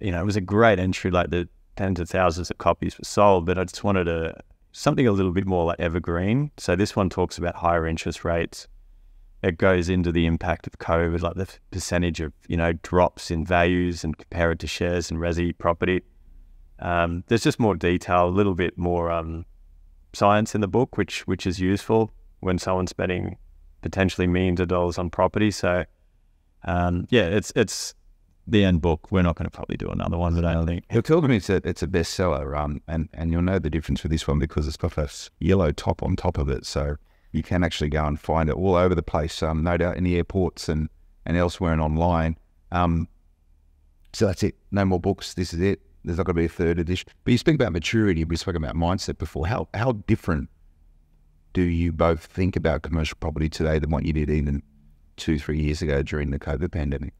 you know, it was a great entry, like the tens of thousands of copies were sold, but I just wanted a something a little bit more like evergreen. So this one talks about higher interest rates. It goes into the impact of COVID, like the percentage of, you know, drops in values and compare it to shares and resi property. Um, there's just more detail, a little bit more um, science in the book, which which is useful when someone's spending potentially millions of dollars on property. So, um, yeah, it's it's the end book. We're not going to probably do another one, but I don't think. He'll tell me it's a, it's a bestseller, um, and, and you'll know the difference with this one because it's got a yellow top on top of it. So you can actually go and find it all over the place, um, no doubt in the airports and, and elsewhere and online. Um, so that's it. No more books. This is it. There's not going to be a third edition. But you speak about maturity. We spoke about mindset before. How how different do you both think about commercial property today than what you did even two, three years ago during the COVID pandemic?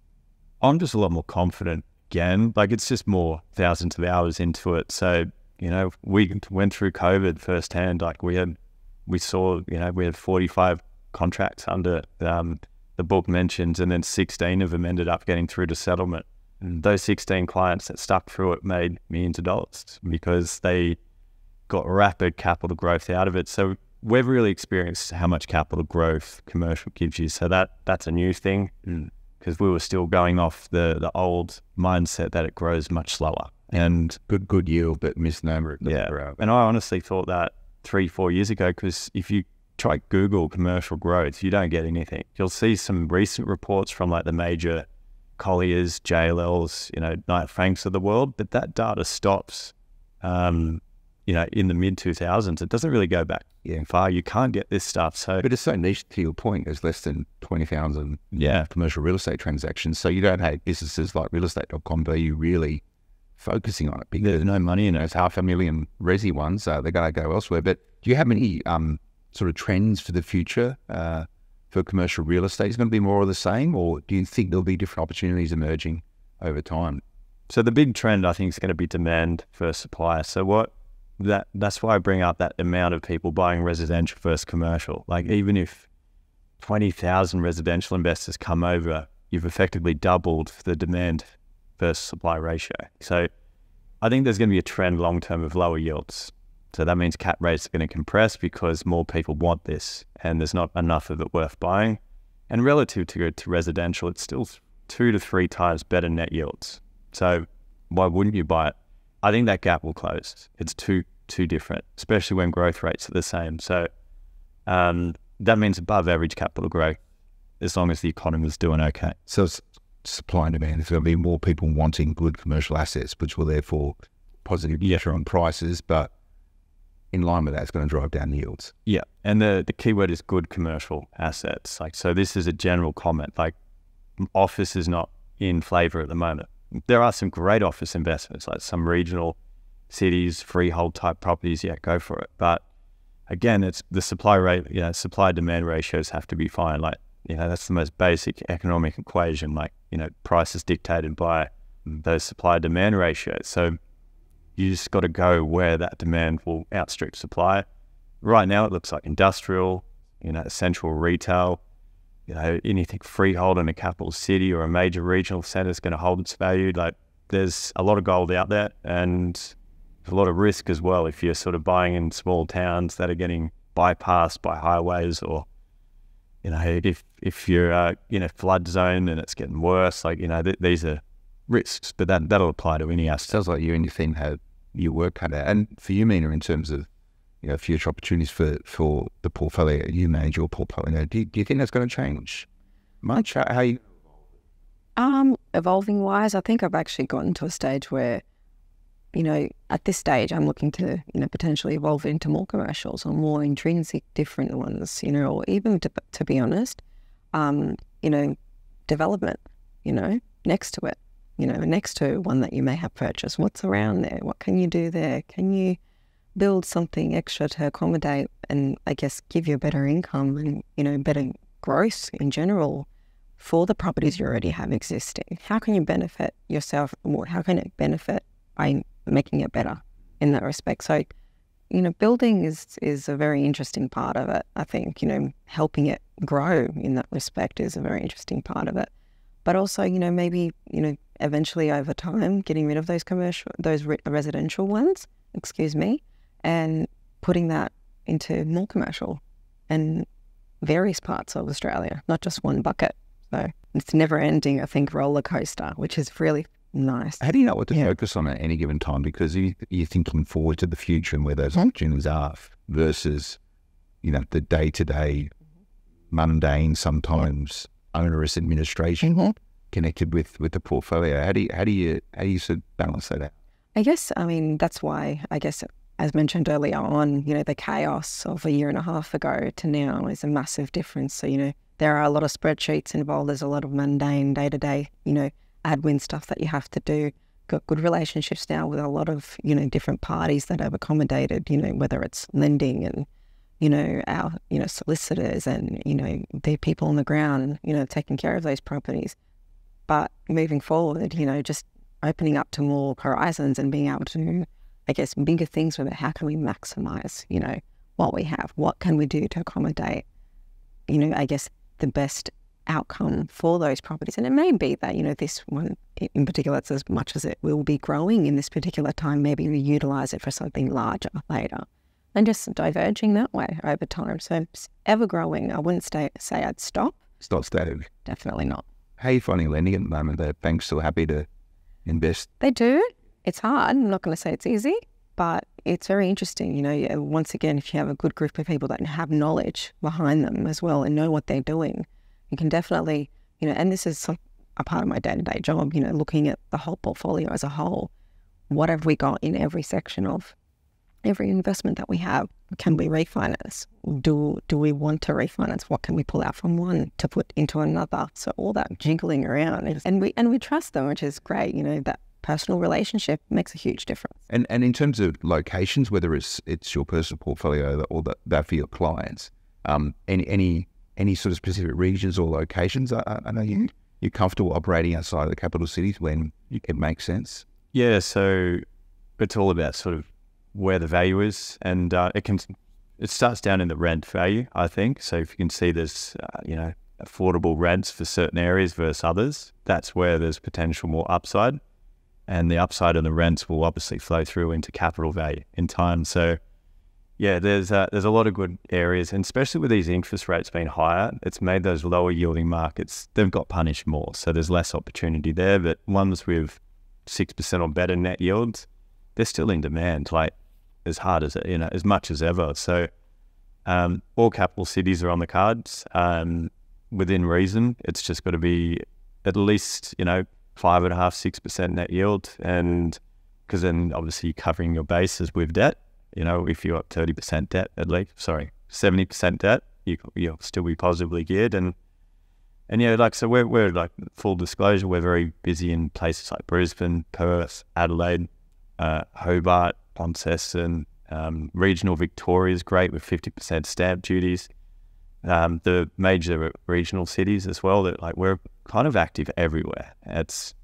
I'm just a lot more confident again. Like it's just more thousands of hours into it. So, you know, we went through COVID firsthand. Like we had, we saw, you know, we had 45 contracts under um, the book mentions, and then 16 of them ended up getting through to settlement. And those 16 clients that stuck through it made millions of dollars because they got rapid capital growth out of it. So we've really experienced how much capital growth commercial gives you. So that that's a new thing. Mm because we were still going off the, the old mindset that it grows much slower. And good good yield, but misnomer. Yeah, and I honestly thought that three four years ago because if you try Google commercial growth, you don't get anything. You'll see some recent reports from like the major Colliers, JLLs, you know, Knight Franks of the world, but that data stops um, you know, in the mid 2000s. It doesn't really go back yeah. far. You can't get this stuff. So, but it's so niche to your point. There's less than 20,000 yeah. commercial real estate transactions. So you don't have businesses like realestate.com you really focusing on it because there's no money in it. There's half a million resi ones. Uh, they're going to go elsewhere. But do you have any um, sort of trends for the future uh, for commercial real estate? Is going to be more of the same, or do you think there'll be different opportunities emerging over time? So the big trend, I think, is going to be demand for supply. So what that that's why I bring up that amount of people buying residential versus commercial. Like mm. even if twenty thousand residential investors come over, you've effectively doubled the demand versus supply ratio. So I think there's going to be a trend long term of lower yields. So that means cap rates are going to compress because more people want this, and there's not enough of it worth buying. And relative to to residential, it's still two to three times better net yields. So why wouldn't you buy it? I think that gap will close. It's too too different, especially when growth rates are the same. So um, that means above average capital growth as long as the economy is doing okay. So supply and demand. There's going to be more people wanting good commercial assets, which will therefore positive pressure on prices, but in line with that, it's going to drive down yields. Yeah, and the the key word is good commercial assets. Like so, this is a general comment. Like office is not in flavor at the moment there are some great office investments, like some regional cities, freehold type properties. Yeah, go for it. But again, it's the supply rate, you know, supply demand ratios have to be fine. Like, you know, that's the most basic economic equation. Like, you know, price is dictated by those supply demand ratios. So you just got to go where that demand will outstrip supply. Right now, it looks like industrial, you know, essential retail, you know, anything freehold in a capital city or a major regional center is going to hold its value. Like there's a lot of gold out there and a lot of risk as well if you're sort of buying in small towns that are getting bypassed by highways or you know if if you're uh, in a flood zone and it's getting worse like you know th- these are risks but that that'll apply to any asset sounds like you and your team have your work cut out and for you Mina in terms of you know, future opportunities for, for the portfolio you manage your portfolio. Do do you think that's going to change much? How you? Um, evolving wise, I think I've actually gotten to a stage where, you know, at this stage, I'm looking to, you know, potentially evolve into more commercials or more intrinsic, different ones, you know, or even to, to be honest, um, you know, development, you know, next to it, you know, next to one that you may have purchased. What's around there? What can you do there? Can you build something extra to accommodate and I guess give you a better income and, you know, better growth in general for the properties you already have existing? How can you benefit yourself? How can it benefit by making it better in that respect? So you know, building is is a very interesting part of it. I think you know, helping it grow in that respect is a very interesting part of it. But also, you know, maybe you know, eventually over time, getting rid of those commercial, those re- residential ones, excuse me, and putting that into more commercial and various parts of Australia, not just one bucket. So it's never ending, I think, roller coaster, which is really nice. How do you know what to Yeah. focus on at any given time? Because you, you're thinking forward to the future and where those Mhm. opportunities are versus, you know, the day to day, mundane, sometimes onerous administration Mhm. Connected with, with the portfolio. How do you how do you how do you sort of balance that out? I guess, I mean, that's why, I guess, as mentioned earlier on, you know, the chaos of a year and a half ago to now is a massive difference. So, you know, there are a lot of spreadsheets involved. There's a lot of mundane day to day, you know, admin stuff that you have to do. Got good relationships now with a lot of, you know, different parties that have accommodated, you know, whether it's lending and, you know, our, you know, solicitors and, you know, the people on the ground, you know, taking care of those properties. But moving forward, you know, just opening up to more horizons and being able to, I guess, bigger things with it. How can we maximize, you know, what we have? What can we do to accommodate, you know, I guess the best outcome for those properties? And it may be that, you know, this one in particular, it's as much as it will be growing in this particular time, maybe we utilize it for something larger later. And just diverging that way over time. So it's ever growing. I wouldn't stay, say I'd stop. It's not static. Definitely not. How are you finding lending at the moment? The banks still happy to invest? They do. It's hard. I'm not going to say it's easy, but it's very interesting. You know, once again, if you have a good group of people that have knowledge behind them as well and know what they're doing, you can definitely, you know, and this is some, a part of my day to day job, you know, looking at the whole portfolio as a whole. What have we got in every section of every investment that we have? Can we refinance? Do do we want to refinance? What can we pull out from one to put into another? So all that jiggling around, is- and we and we trust them, which is great. You know that personal relationship makes a huge difference. And and in terms of locations, whether it's it's your personal portfolio or that, that for your clients, um, any any any sort of specific regions or locations? I, I- I know you you're comfortable operating outside of the capital cities when it makes sense. Yeah, so it's all about sort of where the value is, and uh, it can it starts down in the rent value, I think. So if you can see there's uh, you know affordable rents for certain areas versus others, that's where there's potential more upside, and the upside of the rents will obviously flow through into capital value in time. So yeah, there's uh, there's a lot of good areas, and especially with these interest rates being higher, it's made those lower yielding markets they've got punished more. So there's less opportunity there. But ones with six percent or better net yields, they're still in demand, like as hard as you know, as much as ever. So um, all capital cities are on the cards um, within reason. It's just got to be at least you know five and a half, six percent net yield, and because then obviously you're covering your bases with debt. You know, if you're at thirty percent debt at least, sorry, seventy percent debt, you you'll still be positively geared and. And yeah, like so, we're we're like full disclosure. We're very busy in places like Brisbane, Perth, Adelaide, uh, Hobart, Launceston. Um, regional Victoria is great with fifty percent stamp duties. Um, the major regional cities as well. That like we're kind of active everywhere. It's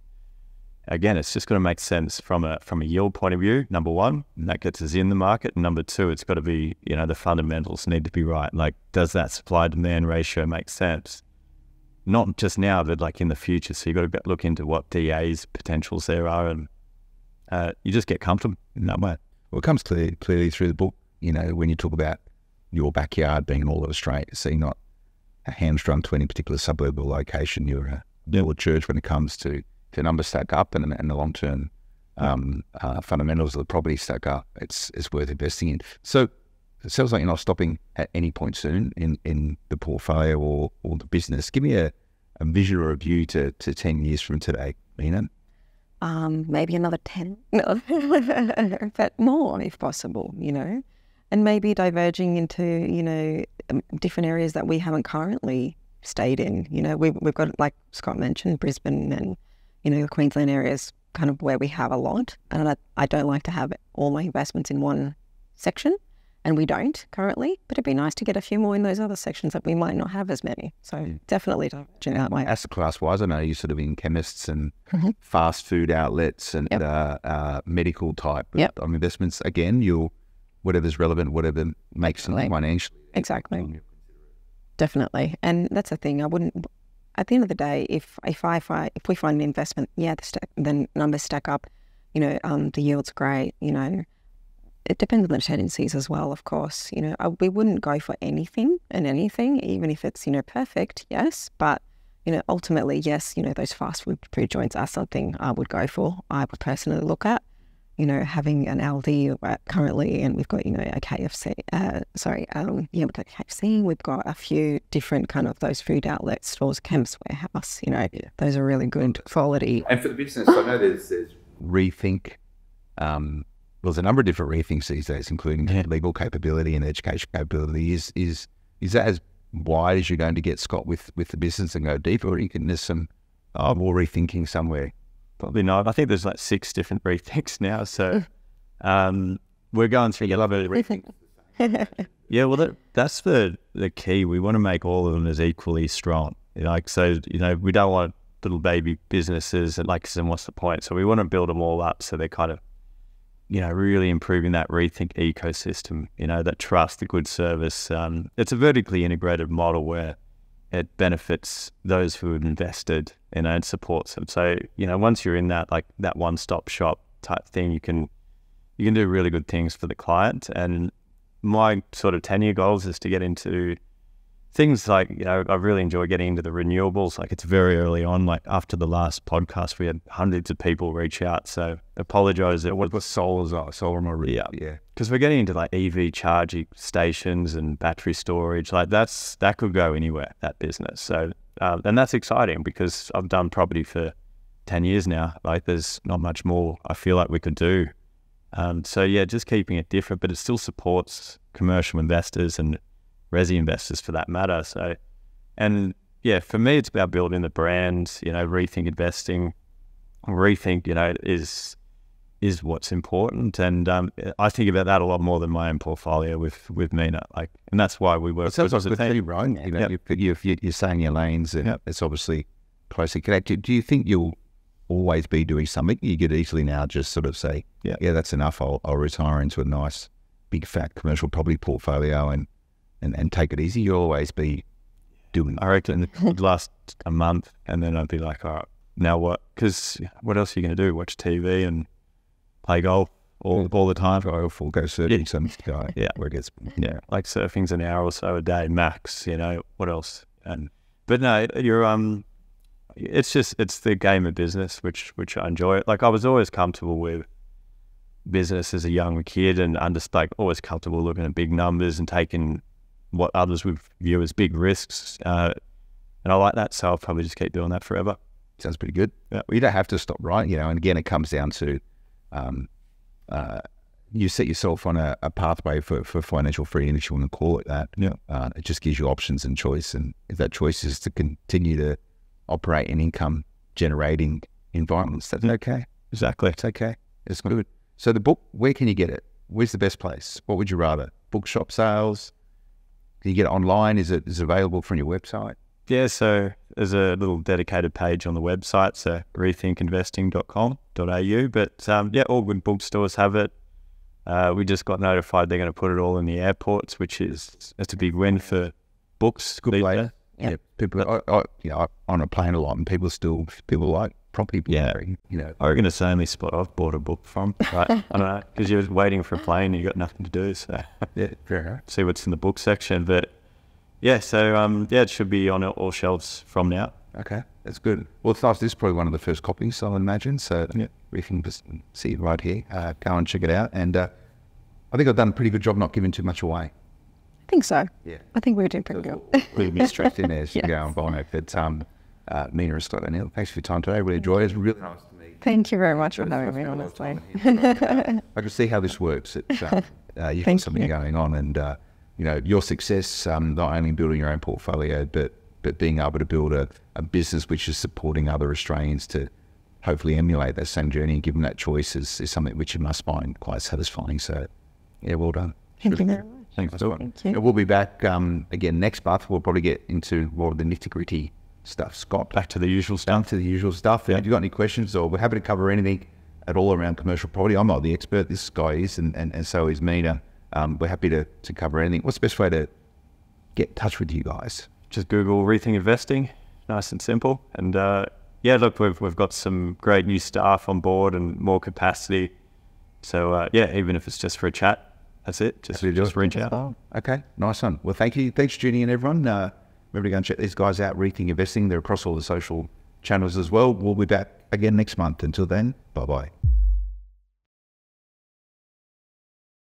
again, it's just got to make sense from a from a yield point of view. Number one, that gets us in the market. Number two, it's got to be you know the fundamentals need to be right. Like, does that supply demand ratio make sense? Not just now, but like in the future. So you've got to look into what DA's potentials there are, and uh, you just get comfortable in that way. Well, it comes clear, clearly through the book. You know, when you talk about your backyard being all of Australia, so you're not a hamstrung to any particular suburb or location. You're a little church when it comes to to numbers stack up and, and the long term um, uh, fundamentals of the property stack up. It's it's worth investing in. So it sounds like you're not stopping at any point soon in, in the portfolio or, or the business. Give me a, a vision or a view to, to 10 years from today, Mina. Um, maybe another 10, no, but more if possible, you know, and maybe diverging into, you know, um, different areas that we haven't currently stayed in. You know, we've, we've got, like Scott mentioned, Brisbane and, you know, the Queensland areas kind of where we have a lot. And I, I don't like to have all my investments in one section. And we don't currently, but it'd be nice to get a few more in those other sections that we might not have as many. So definitely diverging that way. Asset class wise, I know you're sort of in chemists and Mhm. fast food outlets and Yep. uh, uh, medical type Yep. of investments. Again, you'll whatever's relevant, whatever makes sense financially. Exactly. Definitely. And that's the thing. I wouldn't. At the end of the day, if if I fi- if we find an investment, yeah, the stack, the numbers stack up. You know, um, the yield's great. You know, it depends on the tendencies as well. Of course, you know, I, we wouldn't go for anything and anything, even if it's you know perfect. Yes, but you know, ultimately, yes, you know, those fast food food joints are something I would go for. I would personally look at you know, having an Aldi uh, currently, and we've got, you know, a KFC, uh, sorry, um, yeah, we've got KFC, we've got a few different kind of those food outlet stores, Chemist Warehouse, you know, those are really good quality. And for the business, I know there's, there's rethink. Um, well, there's a number of different rethinks these days, including Yeah. legal capability and education capability. Is is is that as wide as you're going to get, Scott, with with the business and go deeper, or you can there's some oh, more rethinking somewhere? Probably not. I think there's like six different rethinks now. So um, we're going through the other rethink. Yeah, well, that, that's the the key. We want to make all of them as equally strong. Like, so you know, we don't want little baby businesses. And like, and what's the point? So we want to build them all up so they're kind of, you know, really improving that rethink ecosystem. You know, that trust, the good service. Um, it's a vertically integrated model where it benefits those who have invested, you know, and supports them. So you know, once you're in that like that one stop shop type thing, you can you can do really good things for the client and my sort of 10 year goals is to get into things like, you know, I really enjoy getting into the renewables. Like it's very early on. Like after the last podcast, we had hundreds of people reach out. So apologize. It What was solar's are solar my Yeah. yeah. because we're getting into like EV charging stations and battery storage. Like that's, that could go anywhere, that business. So, um, and that's exciting because I've done property for 10 years now. Like there's not much more I feel like we could do. Um, so yeah, just keeping it different, but it still supports commercial investors and resi investors for that matter. So, and yeah, for me, it's about building the brand. You know, rethink investing, rethink. You know, is is what's important, and um, I think about that a lot more than my own portfolio with with Mina. Like, and that's why we work. It sounds with like a team. right? You know, Yep. you, you, you're saying your lanes, and Yep. it's obviously closely connected. Do you think you'll always be doing something? You could easily now just sort of say, Yeah. yeah, that's enough. I'll, I'll retire into a nice, big, fat commercial property portfolio and, and, and take it easy. You'll always be doing I reckon it would last a month, and then I'd be like, all right, now what? Because what else are you going to do? Watch TV and play golf all, all the time? go full, go surfing Yeah. some guy Yeah. where it gets, Yeah, like surfing's an hour or so a day max. You know what else? And but no, you're um, it's just it's the game of business, which which I enjoy. Like I was always comfortable with business as a young kid, and under like always comfortable looking at big numbers and taking what others would view as big risks. Uh, and I like that, so I'll probably just keep doing that forever. sounds pretty good. Yeah. Well, you don't have to stop, right? You know, and again, it comes down to, um, uh, you set yourself on a, a pathway for, for financial freedom, if you want to call it that. Yeah. Uh, it just gives you options and choice. And if that choice is to continue to operate in income generating environments, that's okay. Exactly. It's okay. It's good. So the book, where can you get it? Where's the best place? What would you rather? Bookshop sales? Can you get it online? Is it is it available from your website? Yeah, so there's a little dedicated page on the website, so rethinkinvesting.com.au. But um, yeah, all good bookstores have it. Uh, we just got notified they're going to put it all in the airports, which is it's a big win for books. Good these way. days. Yeah. People, I, I, you know, I'm on a plane a lot, and people still people like property. Yeah. You know, I reckon it's the only spot I've bought a book from. Right? I don't know because you're waiting for a plane, and you got nothing to do, so yeah, fair enough. see what's in the book section. But yeah, so um, yeah, it should be on all shelves from now. Okay, that's good. Well, it's nice. This is probably one of the first copies, I imagine. So Yeah. we can just see it right here. Uh, go and check it out. And uh, I think I've done a pretty good job not giving too much away. I think so. Yeah. I think we're doing pretty good. Really be stressed in there as you Yes. go on Bono. But um, uh, Mina and Scott O'Neill, thanks for your time today. Really enjoyed it. It's really nice to meet you. Thank you very much for having me, honestly. I can see how this works. It's, uh, uh, you've got something you. going on, and uh, you know your success, um, not only building your own portfolio, but but being able to build a, a business which is supporting other Australians to hopefully emulate that same journey and give them that choice is, is something which you must find quite satisfying. So, yeah, well done. Thank you very much. Thanks, Nice Phil. one. Thank you. We'll be back um, again next month. We'll probably get into more of the nitty gritty stuff. Scott, Back to the usual down stuff. to the usual stuff. If you've got any questions or we're happy to cover anything at all around commercial property, I'm not the expert. This guy is, and, and, and so is Mina. Um, we're happy to, to cover anything. What's the best way to get in touch with you guys? Just Google Rethink Investing, nice and simple. And uh, yeah, look, we've, we've got some great new staff on board and more capacity. So uh, yeah, even if it's just for a chat, that's it. Just, Happy to do just reach out. Okay, nice one. Well, thank you. Thanks for and everyone. Uh, remember to go and check these guys out, Rethink Investing. They're across all the social channels as well. We'll be back again next month. Until then, bye bye.